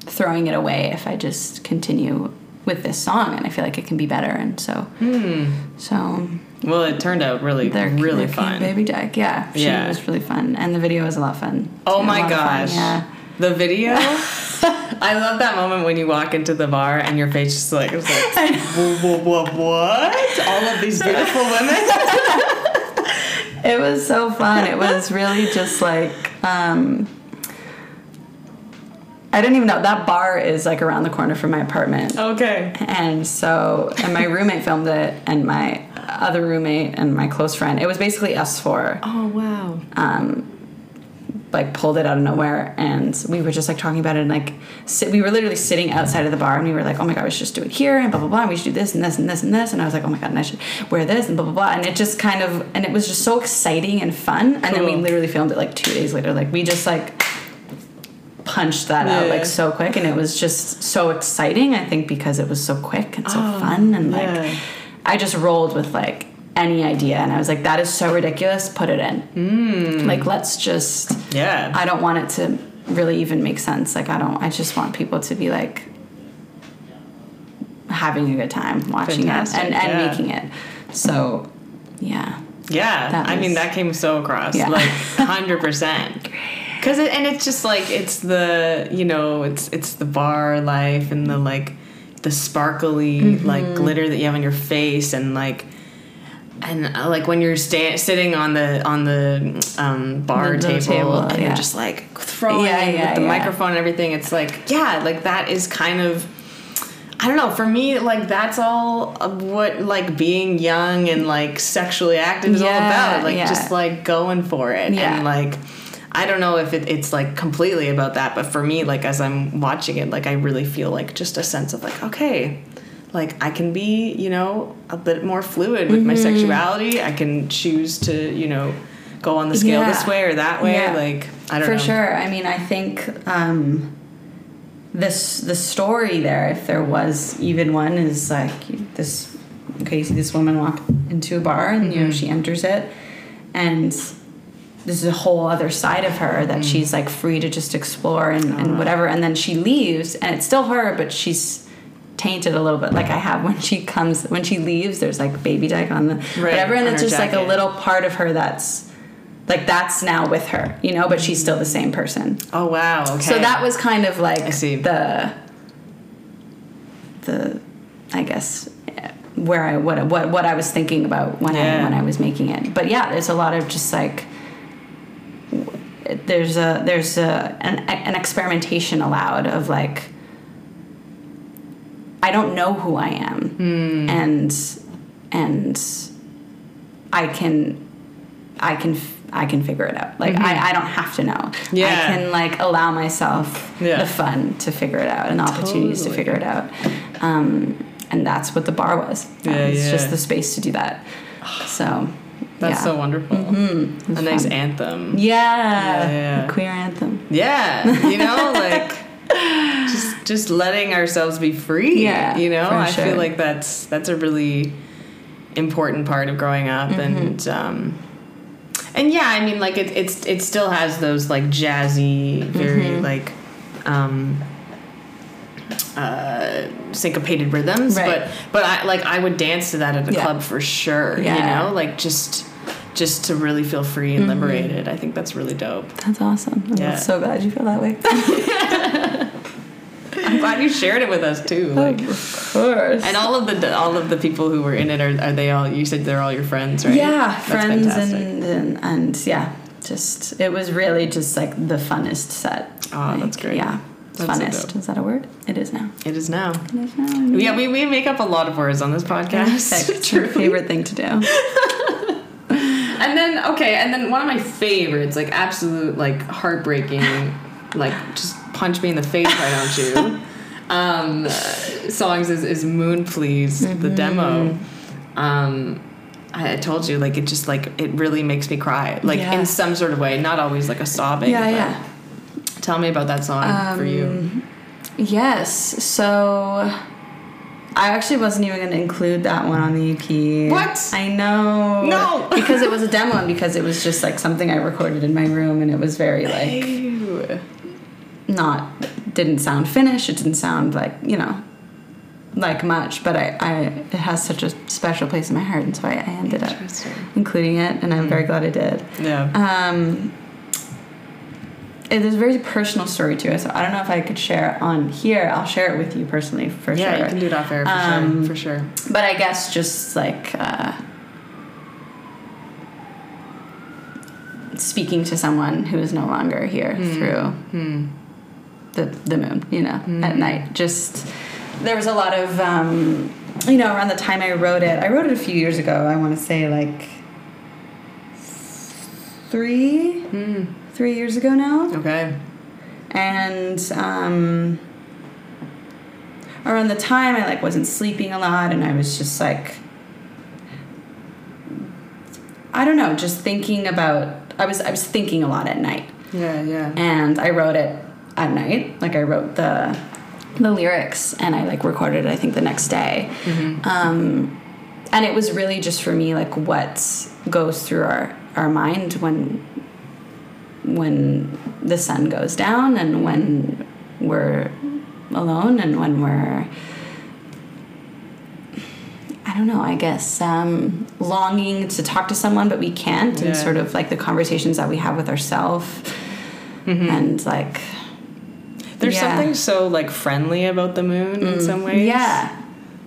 throwing it away if I just continue with this song, and I feel like it can be better. And so, so well, it turned out really, they're really they're fun. Baby Dyke, yeah, she Yeah. was really fun, and the video was a lot of fun. Oh my of fun, gosh. yeah. The video. I love that moment when you walk into the bar and your face just like like "Wha- wha- wha- what? All of these beautiful women. It was so fun. It was really just like um I didn't even know that bar is like around the corner from my apartment. okay. And so and my roommate filmed it and my other roommate and my close friend. It was basically us four. Oh wow. um, like pulled it out of nowhere and we were just like talking about it and like sit, we were literally sitting outside of the bar and we were like oh my god we should just do it here and blah blah blah and we should do this and this and this and this and I was like oh my god and I should wear this and blah blah blah and it just kind of and it was just so exciting and fun and then we literally filmed it like two days later like we just like punched that out like so quick and it was just so exciting I think because it was so quick and so Oh, fun and like yeah. I just rolled with like any idea and I was like that is so ridiculous put it in Hmm. like let's just Yeah. I don't want it to really even make sense. Like I don't. I just want people to be like having a good time watching Fantastic, it and, and yeah. making it. So, yeah. Yeah, I mean that came so across, Yeah. like hundred percent. Cause it, and it's just like it's the you know it's it's the bar life and the like the sparkly Mm-hmm. like glitter that you have on your face and like and uh, like when you're sta- sitting on the on the um, bar The- table, table, and yeah. you're just like throwing Yeah, yeah, with the microphone and everything. It's like yeah, like that is kind of. I don't know. For me, like that's all what like being young and like sexually active is all about. Like just like going for it and like. I don't know if it, it's like completely about that, but for me, like as I'm watching it, like I really feel like just a sense of like, okay, like I can be, you know, a bit more fluid with my Mm-hmm. sexuality. I can choose to, you know, go on the scale Yeah. this way or that way. Yeah. Like I don't know. For know. sure. I mean, I think um, this the story there, if there was even one, is like this. Okay, you see this woman walk into a bar, and you know she enters it, and this is a whole other side of her that mm. she's like free to just explore and, and uh-huh. whatever. And then she leaves, and it's still her, but she's tainted a little bit. Like I have when she comes, when she leaves, there's like baby dyke on the whatever, and it's just like a little part of her that's like that's now with her, you know, but she's still the same person. Oh wow. Okay. So that was kind of like I see. the the I guess where I what what what I was thinking about when I when I was making it. But yeah, there's a lot of just like there's a there's a an, an experimentation allowed of like I don't know who I am Hmm. and and I can I can f- I can figure it out. Like I, I don't have to know. Mm-hmm. Yeah. I can like allow myself Yeah. the fun to figure it out and the opportunities to figure it out. Um, and that's what the bar was. Yeah, it's yeah. just the space to do that. So That's yeah. so wonderful. was A nice anthem. Yeah, Yeah, queer anthem. Yeah, you know, like just just letting ourselves be free. Yeah, you know, I sure. feel like that's that's a really important part of growing up, Mm-hmm. and um, and yeah, I mean, like it it's it still has those like jazzy, very Mm-hmm. like. Um, uh, syncopated rhythms, Right. but but I like I would dance to that at a Yeah. club for sure. You know, like just just to really feel free and liberated. I think that's really dope. That's awesome. I'm Yeah. so glad you feel that way. I'm glad you shared it with us too. Like, of course. and all of the all of the people who were in it are, are they all? You said they're all your friends, right? Yeah, That's friends and, and and yeah, just it was really just like the funnest set. Oh, Like, that's great. Yeah, That's funnest. Is that a word? It is now. It is now. It is now. Yeah, we, we make up a lot of words on this podcast. It's my favorite thing to do. And then okay, and then one of my favorites, like absolute like heartbreaking, like just punch me in the face, why don't you? Um, uh, songs is, is Moon Please, the Mm-hmm. demo. Um, I, I told you, like it just like it really makes me cry, like Yeah. in some sort of way, not always like a sobbing. Yeah, yeah. Tell me about that song for you. Um, Yes. So I actually wasn't even going to include that one on the EP. What? I know. No. because it was a demo and because it was just like something I recorded in my room and it was very like Ew. not didn't sound finished. It didn't sound like you know like much, but I, I it has such a special place in my heart, and so I, I ended up including it, and I'm very glad I did. Yeah. Um, it is a very personal story to it, so I don't know if I could share it on here. I'll share it with you personally for yeah, sure. you can do it off air for Um, sure. For sure. But I guess just like uh, speaking to someone who is no longer here Hmm. through the the moon, you know, at night. Just there was a lot of um, you know around the time I wrote it. I wrote it a few years ago. I want to say like three three years ago now Okay. and um, around the time I like wasn't sleeping a lot, and I was just like, I don't know, just thinking about. I was I was thinking a lot at night, Yeah, yeah. and I wrote it at night. Like I wrote the the lyrics, and I like recorded it. I think the next day. Mhm. Um, and it was really just for me like what goes through our our mind when when the sun goes down and when we're alone and when we're I don't know, I guess um, longing to talk to someone but we can't Yeah. and sort of like the conversations that we have with ourselves and like There's Yeah. something so like friendly about the moon in some ways. yeah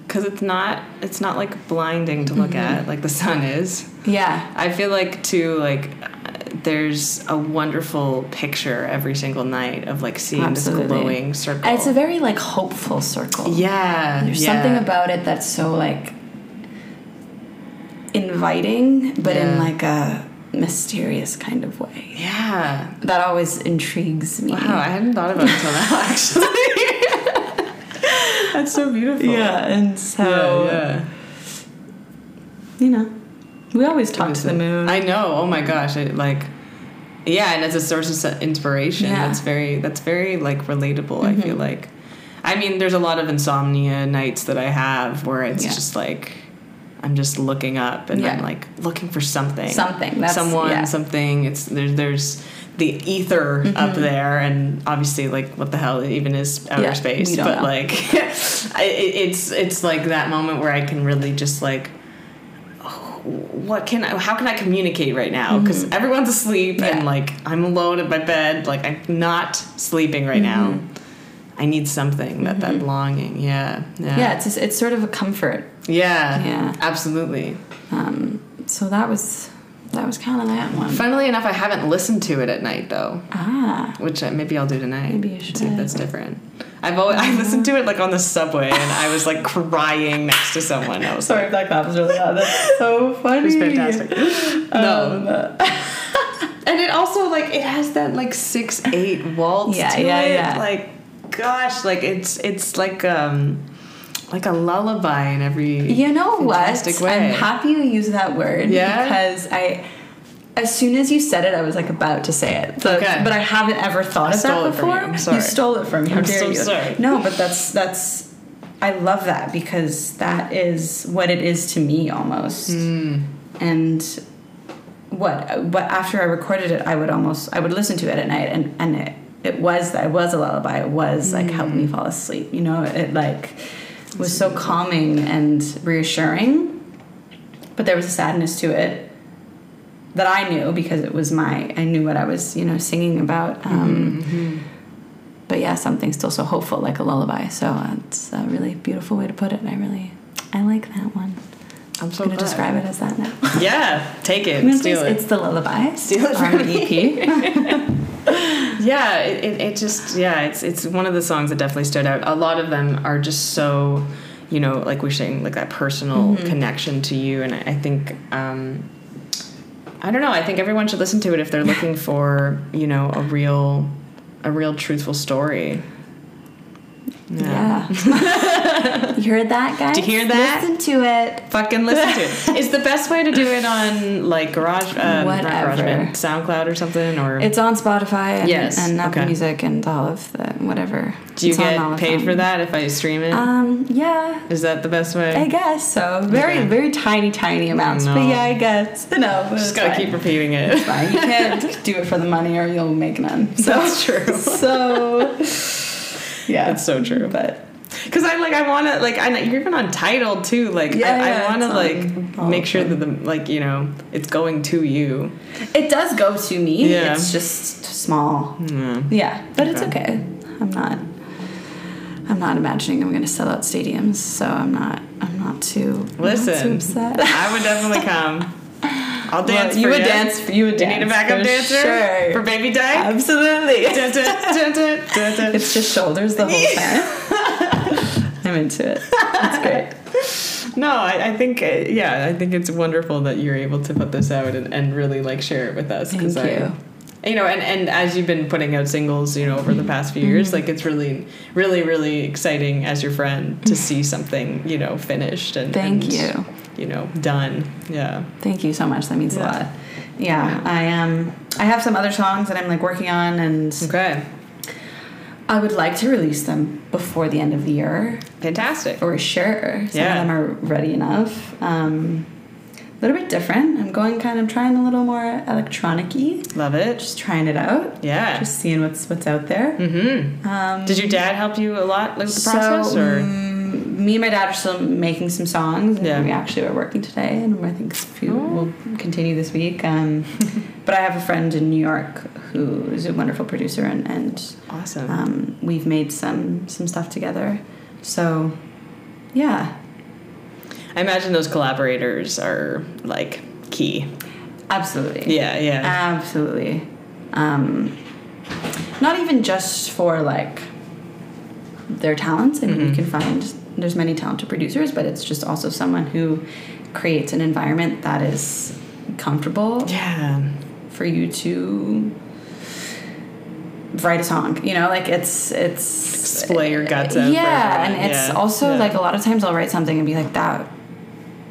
because it's not it's not like blinding to look Mm-hmm. at like the sun is. Yeah. I feel like too like there's a wonderful picture every single night of like seeing Absolutely. this glowing circle. And it's a very like hopeful circle. yeah. There's yeah. something about it that's so like inviting, but in like a mysterious kind of way. Yeah. That always intrigues me. Wow, I hadn't thought about it until now actually. That's so beautiful. Yeah, and so yeah. you know, we always talk to the moon. I know. Oh my gosh! It like, yeah, and as a source of inspiration, Yeah. that's very that's very like relatable. I Mm-hmm. feel like, I mean, there's a lot of insomnia nights that I have where it's Yeah. just like, I'm just looking up and I'm like looking for something, Something, that's- someone, yeah. something. It's there's there's the ether up Mm-hmm. there, and obviously, like, what the hell even is outer Yeah, space? But know. like, it, it's it's like that moment where I can really just like what can I, how can I communicate right now? Because everyone's asleep Mm-hmm. Yeah. and like I'm alone at my bed, like I'm not sleeping right now. Mm-hmm. I need something that that longing. Yeah, yeah, yeah, it's just, it's sort of a comfort. yeah, Yeah. absolutely. Um, so that was that was kind of that one. Funnily enough, I haven't listened to it at night though, Ah, which uh, maybe I'll do tonight. Maybe you should. See if that's different. I've always I listened to it like on the subway and I was like crying next to someone. I was sorry if that clap was really loud. That's so funny. It was fantastic. Um, no. and it also like it has that like six eight waltz Yeah, to yeah, it. yeah. Like gosh, like it's it's like um like a lullaby in every You know what? way. I'm happy you use that word Yeah? because I, as soon as you said it, I was like about to say it. Okay. But I haven't ever thought I of that before. you. Sorry. stole it from me. How I'm dare so you? sorry. No, but that's that's. I love that because that is what it is to me almost. Hmm. And what but after I recorded it, I would almost I would listen to it at night and and it it was it was a lullaby. It was like helped me fall asleep. You know, it like was so calming and reassuring. But there was a sadness to it that I knew because it was my I knew what I was you know singing about. Um, But yeah, something still so hopeful like a lullaby. So uh, it's a really beautiful way to put it, and I really I like that one. I'm so gonna describe it as that now. Yeah, take it, steal it. It's the lullaby. Steal it from. EP. yeah it, it, it just yeah it's it's one of the songs that definitely stood out a lot of them are just so you know like we're saying like that personal connection to you and i I think um i don't know. I think everyone should listen to it if they're looking for you know a real a real truthful story Yeah. you heard that, guys? Did you hear that? Listen to it. Fucking listen to it. Is the best way to do it on like Garage, not Whatever. GarageBand, SoundCloud or something, or It's on Spotify and, Yes, and Apple okay. Music and all of the whatever. do you It's get paid for that if I stream it? Um, yeah. Is that the best way? I guess so. Very, Okay. very tiny, tiny amounts. But yeah, I guess. No, Just it's gotta fine. keep repeating it. It's fine. You can't do it for the money or you'll make none. So, That's true. So, yeah. That's so true. But Because I like I want to like I know you're even on Tidal too. Like Yeah, I, yeah, I want to like on make sure that the like you know it's going to you. it does go to me. Yeah. It's just small. Yeah. Yeah, but it's Okay. okay. I'm not. I'm not imagining I'm going to sell out stadiums, so I'm not. I'm not too. I'm not Listen, too upset. I would definitely come. I'll dance you for would you. dance. You would Do you dance. need a backup for dancer Sure. for baby dyke? Absolutely. Dun, dun, dun, dun, dun, dun. It's just shoulders the whole time. I'm into it. That's great. No, I, I think uh, yeah, I think it's wonderful that you're able to put this out and, and really like share it with us. Thank I, you. You know, and, and as you've been putting out singles, you know, over the past few years, Mm-hmm. like it's really, really, really exciting as your friend to see something, you know, finished and Thank and, you. You know, done. Yeah. Thank you so much. That means Yeah. a lot. Yeah, I um I have some other songs that I'm like working on and Okay. I would like to release them before the end of the year Fantastic. for sure. Some Yeah. of them are ready enough. Um a little bit different. I'm going kind of trying a little more electronic-y. Love it. Just trying it out. Yeah. Just seeing what's what's out there. mm-hmm. Um Did your dad help you a lot with the process, so, or me and my dad are still making some songs. And Yeah. We actually were working today, and I think a few Oh. will continue this week. Um, but I have a friend in New York who is a wonderful producer, and, and awesome? um, we've made some some stuff together. So, yeah, I imagine those collaborators are like key. Absolutely. Yeah, yeah. Absolutely. Um, not even just for like their talents. I mean, you can find there's many talented producers, but it's just also someone who creates an environment that is comfortable yeah. for you to write a song. You know, like it's it's Display your guts Yeah, and it's Yeah, also yeah. like a lot of times I'll write something and be like that.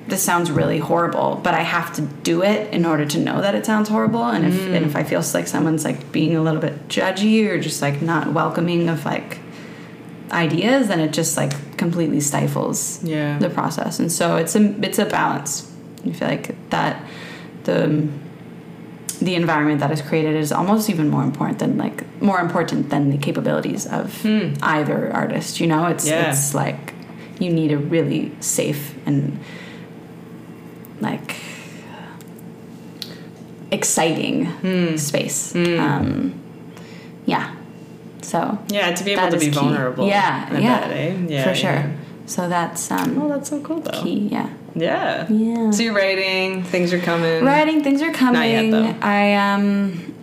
This sounds really horrible, but I have to do it in order to know that it sounds horrible. And if and if I feel like someone's like being a little bit judgy or just like not welcoming of like ideas, then it just like completely stifles Yeah. the process. And so it's a it's a balance. I feel like that the the environment that is created is almost even more important than like more important than the capabilities of either artist. You know, it's Hmm. Yeah. it's like you need a really safe and like exciting Hmm. space. Um, yeah. So Yeah, to be able to be key. vulnerable. Yeah, yeah, bet, eh? Yeah, for sure. yeah. So that's um, Oh, that's so cool though. key. Yeah. Yeah. Yeah. So you're writing, things are coming. Writing things are coming. Not though. I um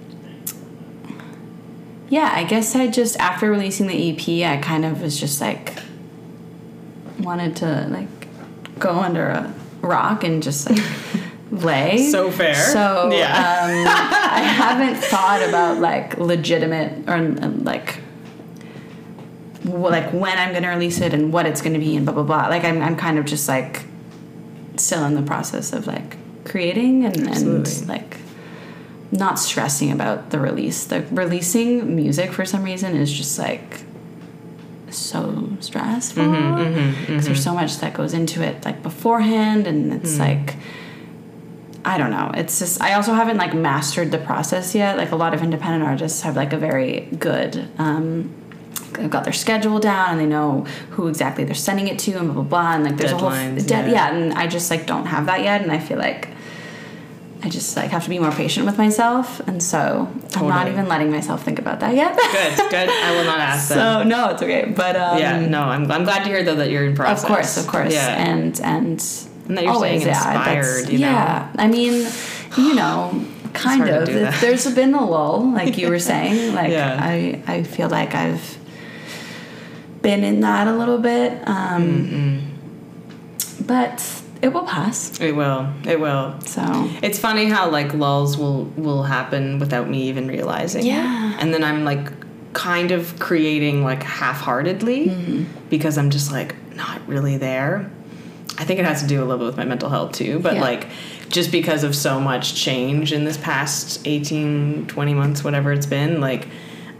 Yeah, I guess I just after releasing the EP, I kind of was just like wanted to like go under a rock and just like lay. So fair. So Yeah. um, I haven't thought about like legitimate or um, like like when I'm gonna release it and what it's gonna be and blah blah blah. Like I'm I'm kind of just like still in the process of like creating and, and like not stressing about the release. The releasing music for some reason is just like so stressful Mm-hmm, because there's so much that goes into it like beforehand and it's Mm. like I don't know. It's just I also haven't like mastered the process yet. Like a lot of independent artists have like a very good um they've got their schedule down and they know who exactly they're sending it to and blah blah blah and like there's a whole dead yeah. yeah and I just like don't have that yet and I feel like I just like have to be more patient with myself and so I'm not even letting myself think about that yet. Good, good. I will not ask them. so no, it's okay. But um yeah, no, I'm, I'm glad to hear though that you're in process. of course, of course. Yeah. And and And that you're always, yeah, that's- inspired, you know? Yeah. I mean, you know, kind of. There's been a lull, like you were saying. Like Yeah. I I feel like I've been in that a little bit. Um but it will pass. it will. It will. So It's funny how like lulls will will happen without me even realizing. Yeah. it. And then I'm like kind of creating like half-heartedly Mm-hmm. because I'm just like not really there. I think it has to do a little bit with my mental health too, but Yeah. like just because of so much change in this past 18 20 months whatever it's been, like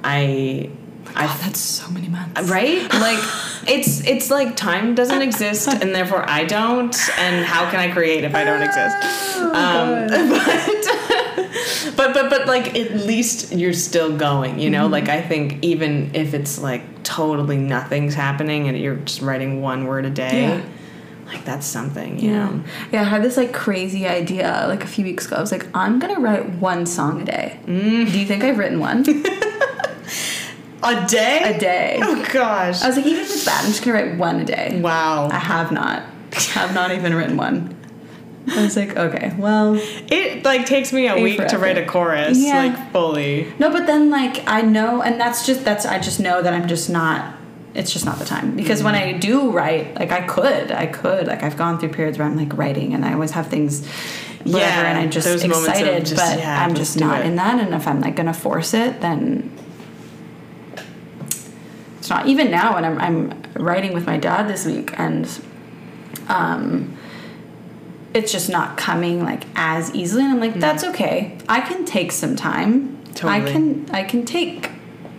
I I Oh, that's so many months. right like it's it's like time doesn't exist and therefore i don't and how can i create if i don't exist um, but, but but but like at least you're still going you know like i think even if it's like totally nothing's happening and you're just writing one word a day Yeah. Like that's something you Yeah. know Yeah, I had this like crazy idea like a few weeks ago. I was like, I'm gonna write one song a day. Mm. Do you think I've written one? a day a day. oh gosh I was like, even if it's bad, I'm just gonna write one a day. wow I have not. have not even written one. I was like, okay, well, it like takes me a week to write a chorus Yeah. like fully no, but then like I know, and that's just that's I just know that I'm just not. It's just not the time because when I do write, like I could, I could, like I've gone through periods where I'm like writing, and I always have things, whatever, Yeah, and I'm just those moments of excited, just, but yeah, I'm just not it. in that. And if I'm like gonna force it, then it's not. Even now, when I'm I'm writing with my dad this week, and um, it's just not coming like as easily, and I'm like, that's okay. I can take some time. totally. I can I can take.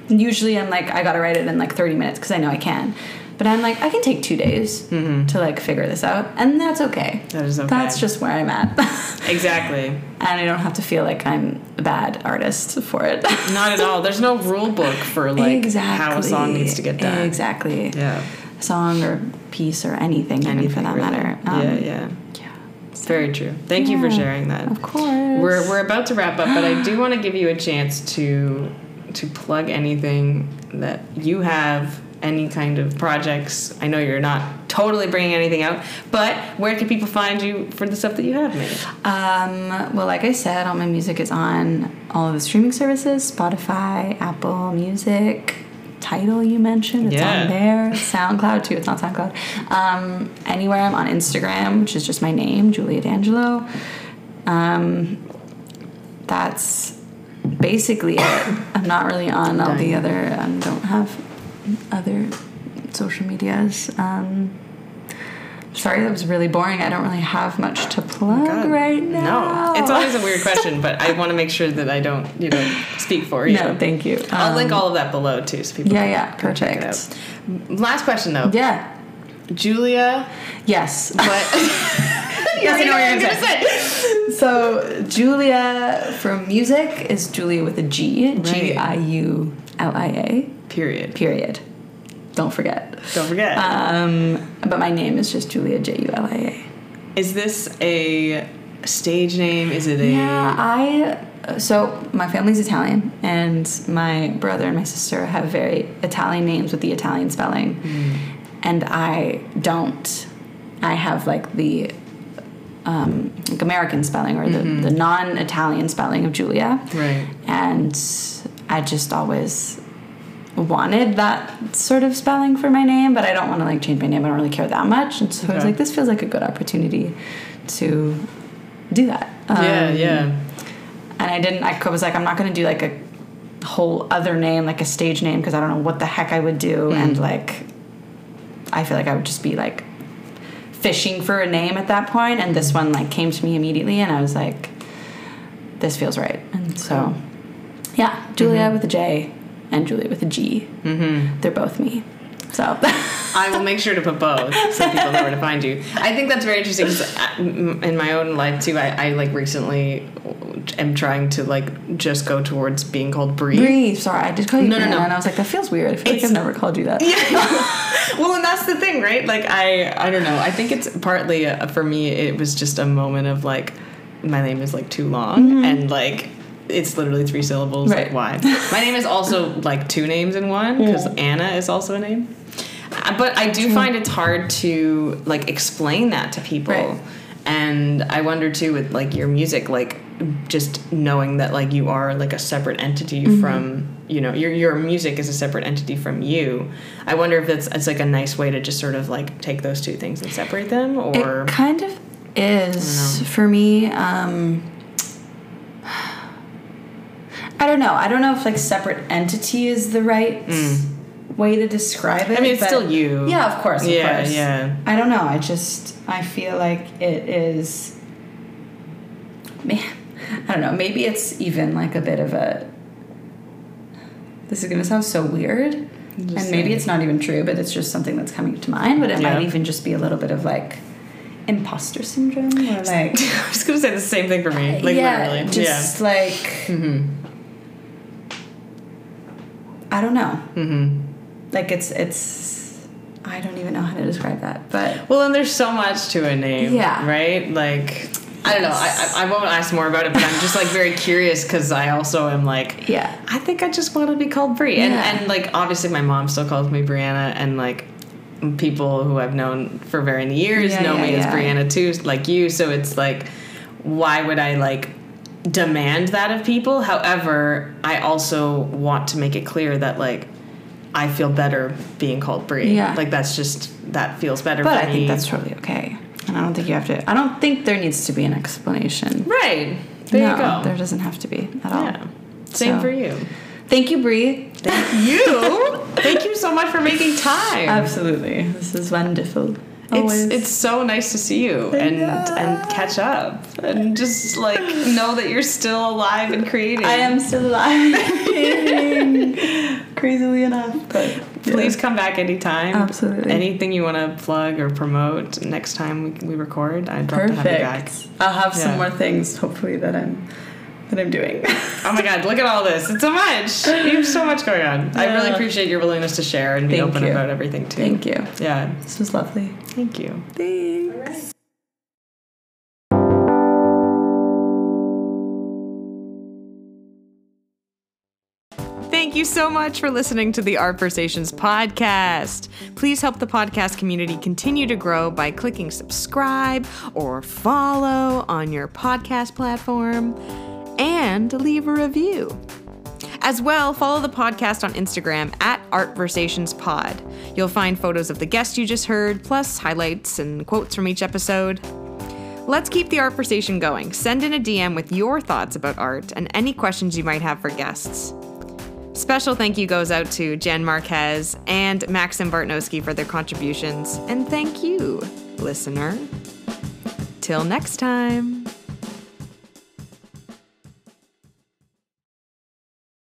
Usually, I'm like I gotta write it in like 30 minutes because I know I can. But I'm like I can take two days to like figure this out, and that's okay. That is okay. That's just where I'm at, exactly and I don't have to feel like I'm a bad artist for it. Not at all. There's no rule book for like exactly. how a song needs to get done. Exactly. Yeah. A Song or piece or anything, even for that really. matter. Um, yeah, yeah. yeah. It's very true. Thank you for sharing that. Of course. We're we're about to wrap up, but I do want to give you a chance to to plug anything that you have any kind of projects? I know you're not totally bringing anything out, but where can people find you for the stuff that you have made? Um, well, like I said, all my music is on all of the streaming services Spotify, Apple Music, Tidal, you mentioned. It's Yeah. on there. SoundCloud, too. It's not SoundCloud. Um, anywhere I'm on Instagram, which is just my name, Julia D'Angelo. Um, that's basically it. I'm not really on all the other, um, don't have other social medias. Um, sorry, that was really boring. I don't really have much to plug God. right now. No, it's always a weird question, but I want to make sure that I don't, you know, speak for you. No, thank you. I'll Um, link all of that below too, so people. Yeah, can, yeah, can check it perfect. out. Last question though, Yeah. Julia. Yes. What? Yes, I know what you're gonna say. So Julia from music is Giulia with a G. G I U L I A. Period. Period. Don't forget. Don't forget. Um, but my name is just Julia J U L I A. Is this a stage name? Is it a? Yeah, I. So my family's Italian, and my brother and my sister have very Italian names with the Italian spelling, and I don't. I have like the um, like American spelling or the, the non-Italian spelling of Julia, Right. and I just always wanted that sort of spelling for my name, but I don't want to like change my name. I don't really care that much, and so I was like, this feels like a good opportunity to do that. yeah, Um, yeah. and I didn't. I was like, I'm not going to do like a whole other name, like a stage name, because I don't know what the heck I would do, and like, I feel like I would just be like fishing for a name at that point, and this one like came to me immediately, and I was like, this feels right, and so, yeah, Julia with a J and Giulia with a G. Mm-hmm. They're both me. So I will make sure to put both so people know where to find you. I think that's very interesting because in my own life too, I, I like recently am trying to like just go towards being called Brie. breathe. Sorry, I did call you No, no, Brianna, no. and I was like, that feels weird. I feel like I've never called you that. Yeah. well, and that's the thing, right? Like I, I don't know. I think it's partly uh, for me. It was just a moment of like, my name is like too long, and like it's literally three syllables. Right. Like why? my name is also like two names in one because Anna is also a name. Uh, But I do find it's hard to like explain that to people. Right. And I wonder too with like your music, like just knowing that like you are like a separate entity Mm-hmm. from you know your your music is a separate entity from you. I wonder if it's it's like a nice way to just sort of like take those two things and separate them, or It kind of is for me. Um, I don't know. I don't know if like separate entity is the right way to describe it. Mm. I mean, it's still you. Yeah, of course. Of Yeah, course. yeah. I don't know. I just I feel like it is. Man, I don't know. Maybe it's even like a bit of a. This is gonna sound so weird, and maybe say. it's not even true, but it's just something that's coming to mind. But it Yeah. might even just be a little bit of like imposter syndrome, or like I was gonna say the same thing for me. Like yeah, literally, just like Mm-hmm. I don't know. Mm-hmm. Like it's it's I don't even know how to describe that, but Well, and there's so much to a name. Yeah. Right. Like. I don't know. I, I, won't ask more about it, but I'm just like very curious because I also am like, yeah, I think I just want to be called Brie. And, Yeah. and like, obviously, my mom still calls me Brianna, and like, people who I've known for very many years Yeah, know yeah, me as. Brianna too, like you. So it's like, why would I like demand that of people? However, I also want to make it clear that like, I feel better being called Brie. Yeah. Like, that's just, that feels better but I me. think that's totally okay. And I don't think you have to. I don't think there needs to be an explanation. right. There no, you go. There doesn't have to be at all. yeah. Same So- for you. Thank you, Brie. Thank you. Thank you so much for making time. Absolutely, this is wonderful. It's Always. it's so nice to see you and and catch up and just like know that you're still alive and creating. I am still alive. Crazily enough, but Please come back anytime. Absolutely. Anything you want to plug or promote next time we, we record, I'd love to have you back. perfect. I'll have some more things hopefully that I'm that I'm doing. Oh my god, look at all this. It's so much. You have so much going on. I really appreciate your willingness to share and be Thank open you. about everything too. Thank you. Yeah. This was lovely. Thank you. Thanks. Thank you so much for listening to the Artversations podcast. Please help the podcast community continue to grow by clicking subscribe or follow on your podcast platform and leave a review. As well, follow the podcast on Instagram at ArtversationsPod. You'll find photos of the guest you just heard, plus highlights and quotes from each episode. Let's keep the Artversation going. Send in a DM with your thoughts about art and any questions you might have for guests. Special thank you goes out to Jen Marquez and Maxim Bartnowski for their contributions. And thank you, listener. Till next time.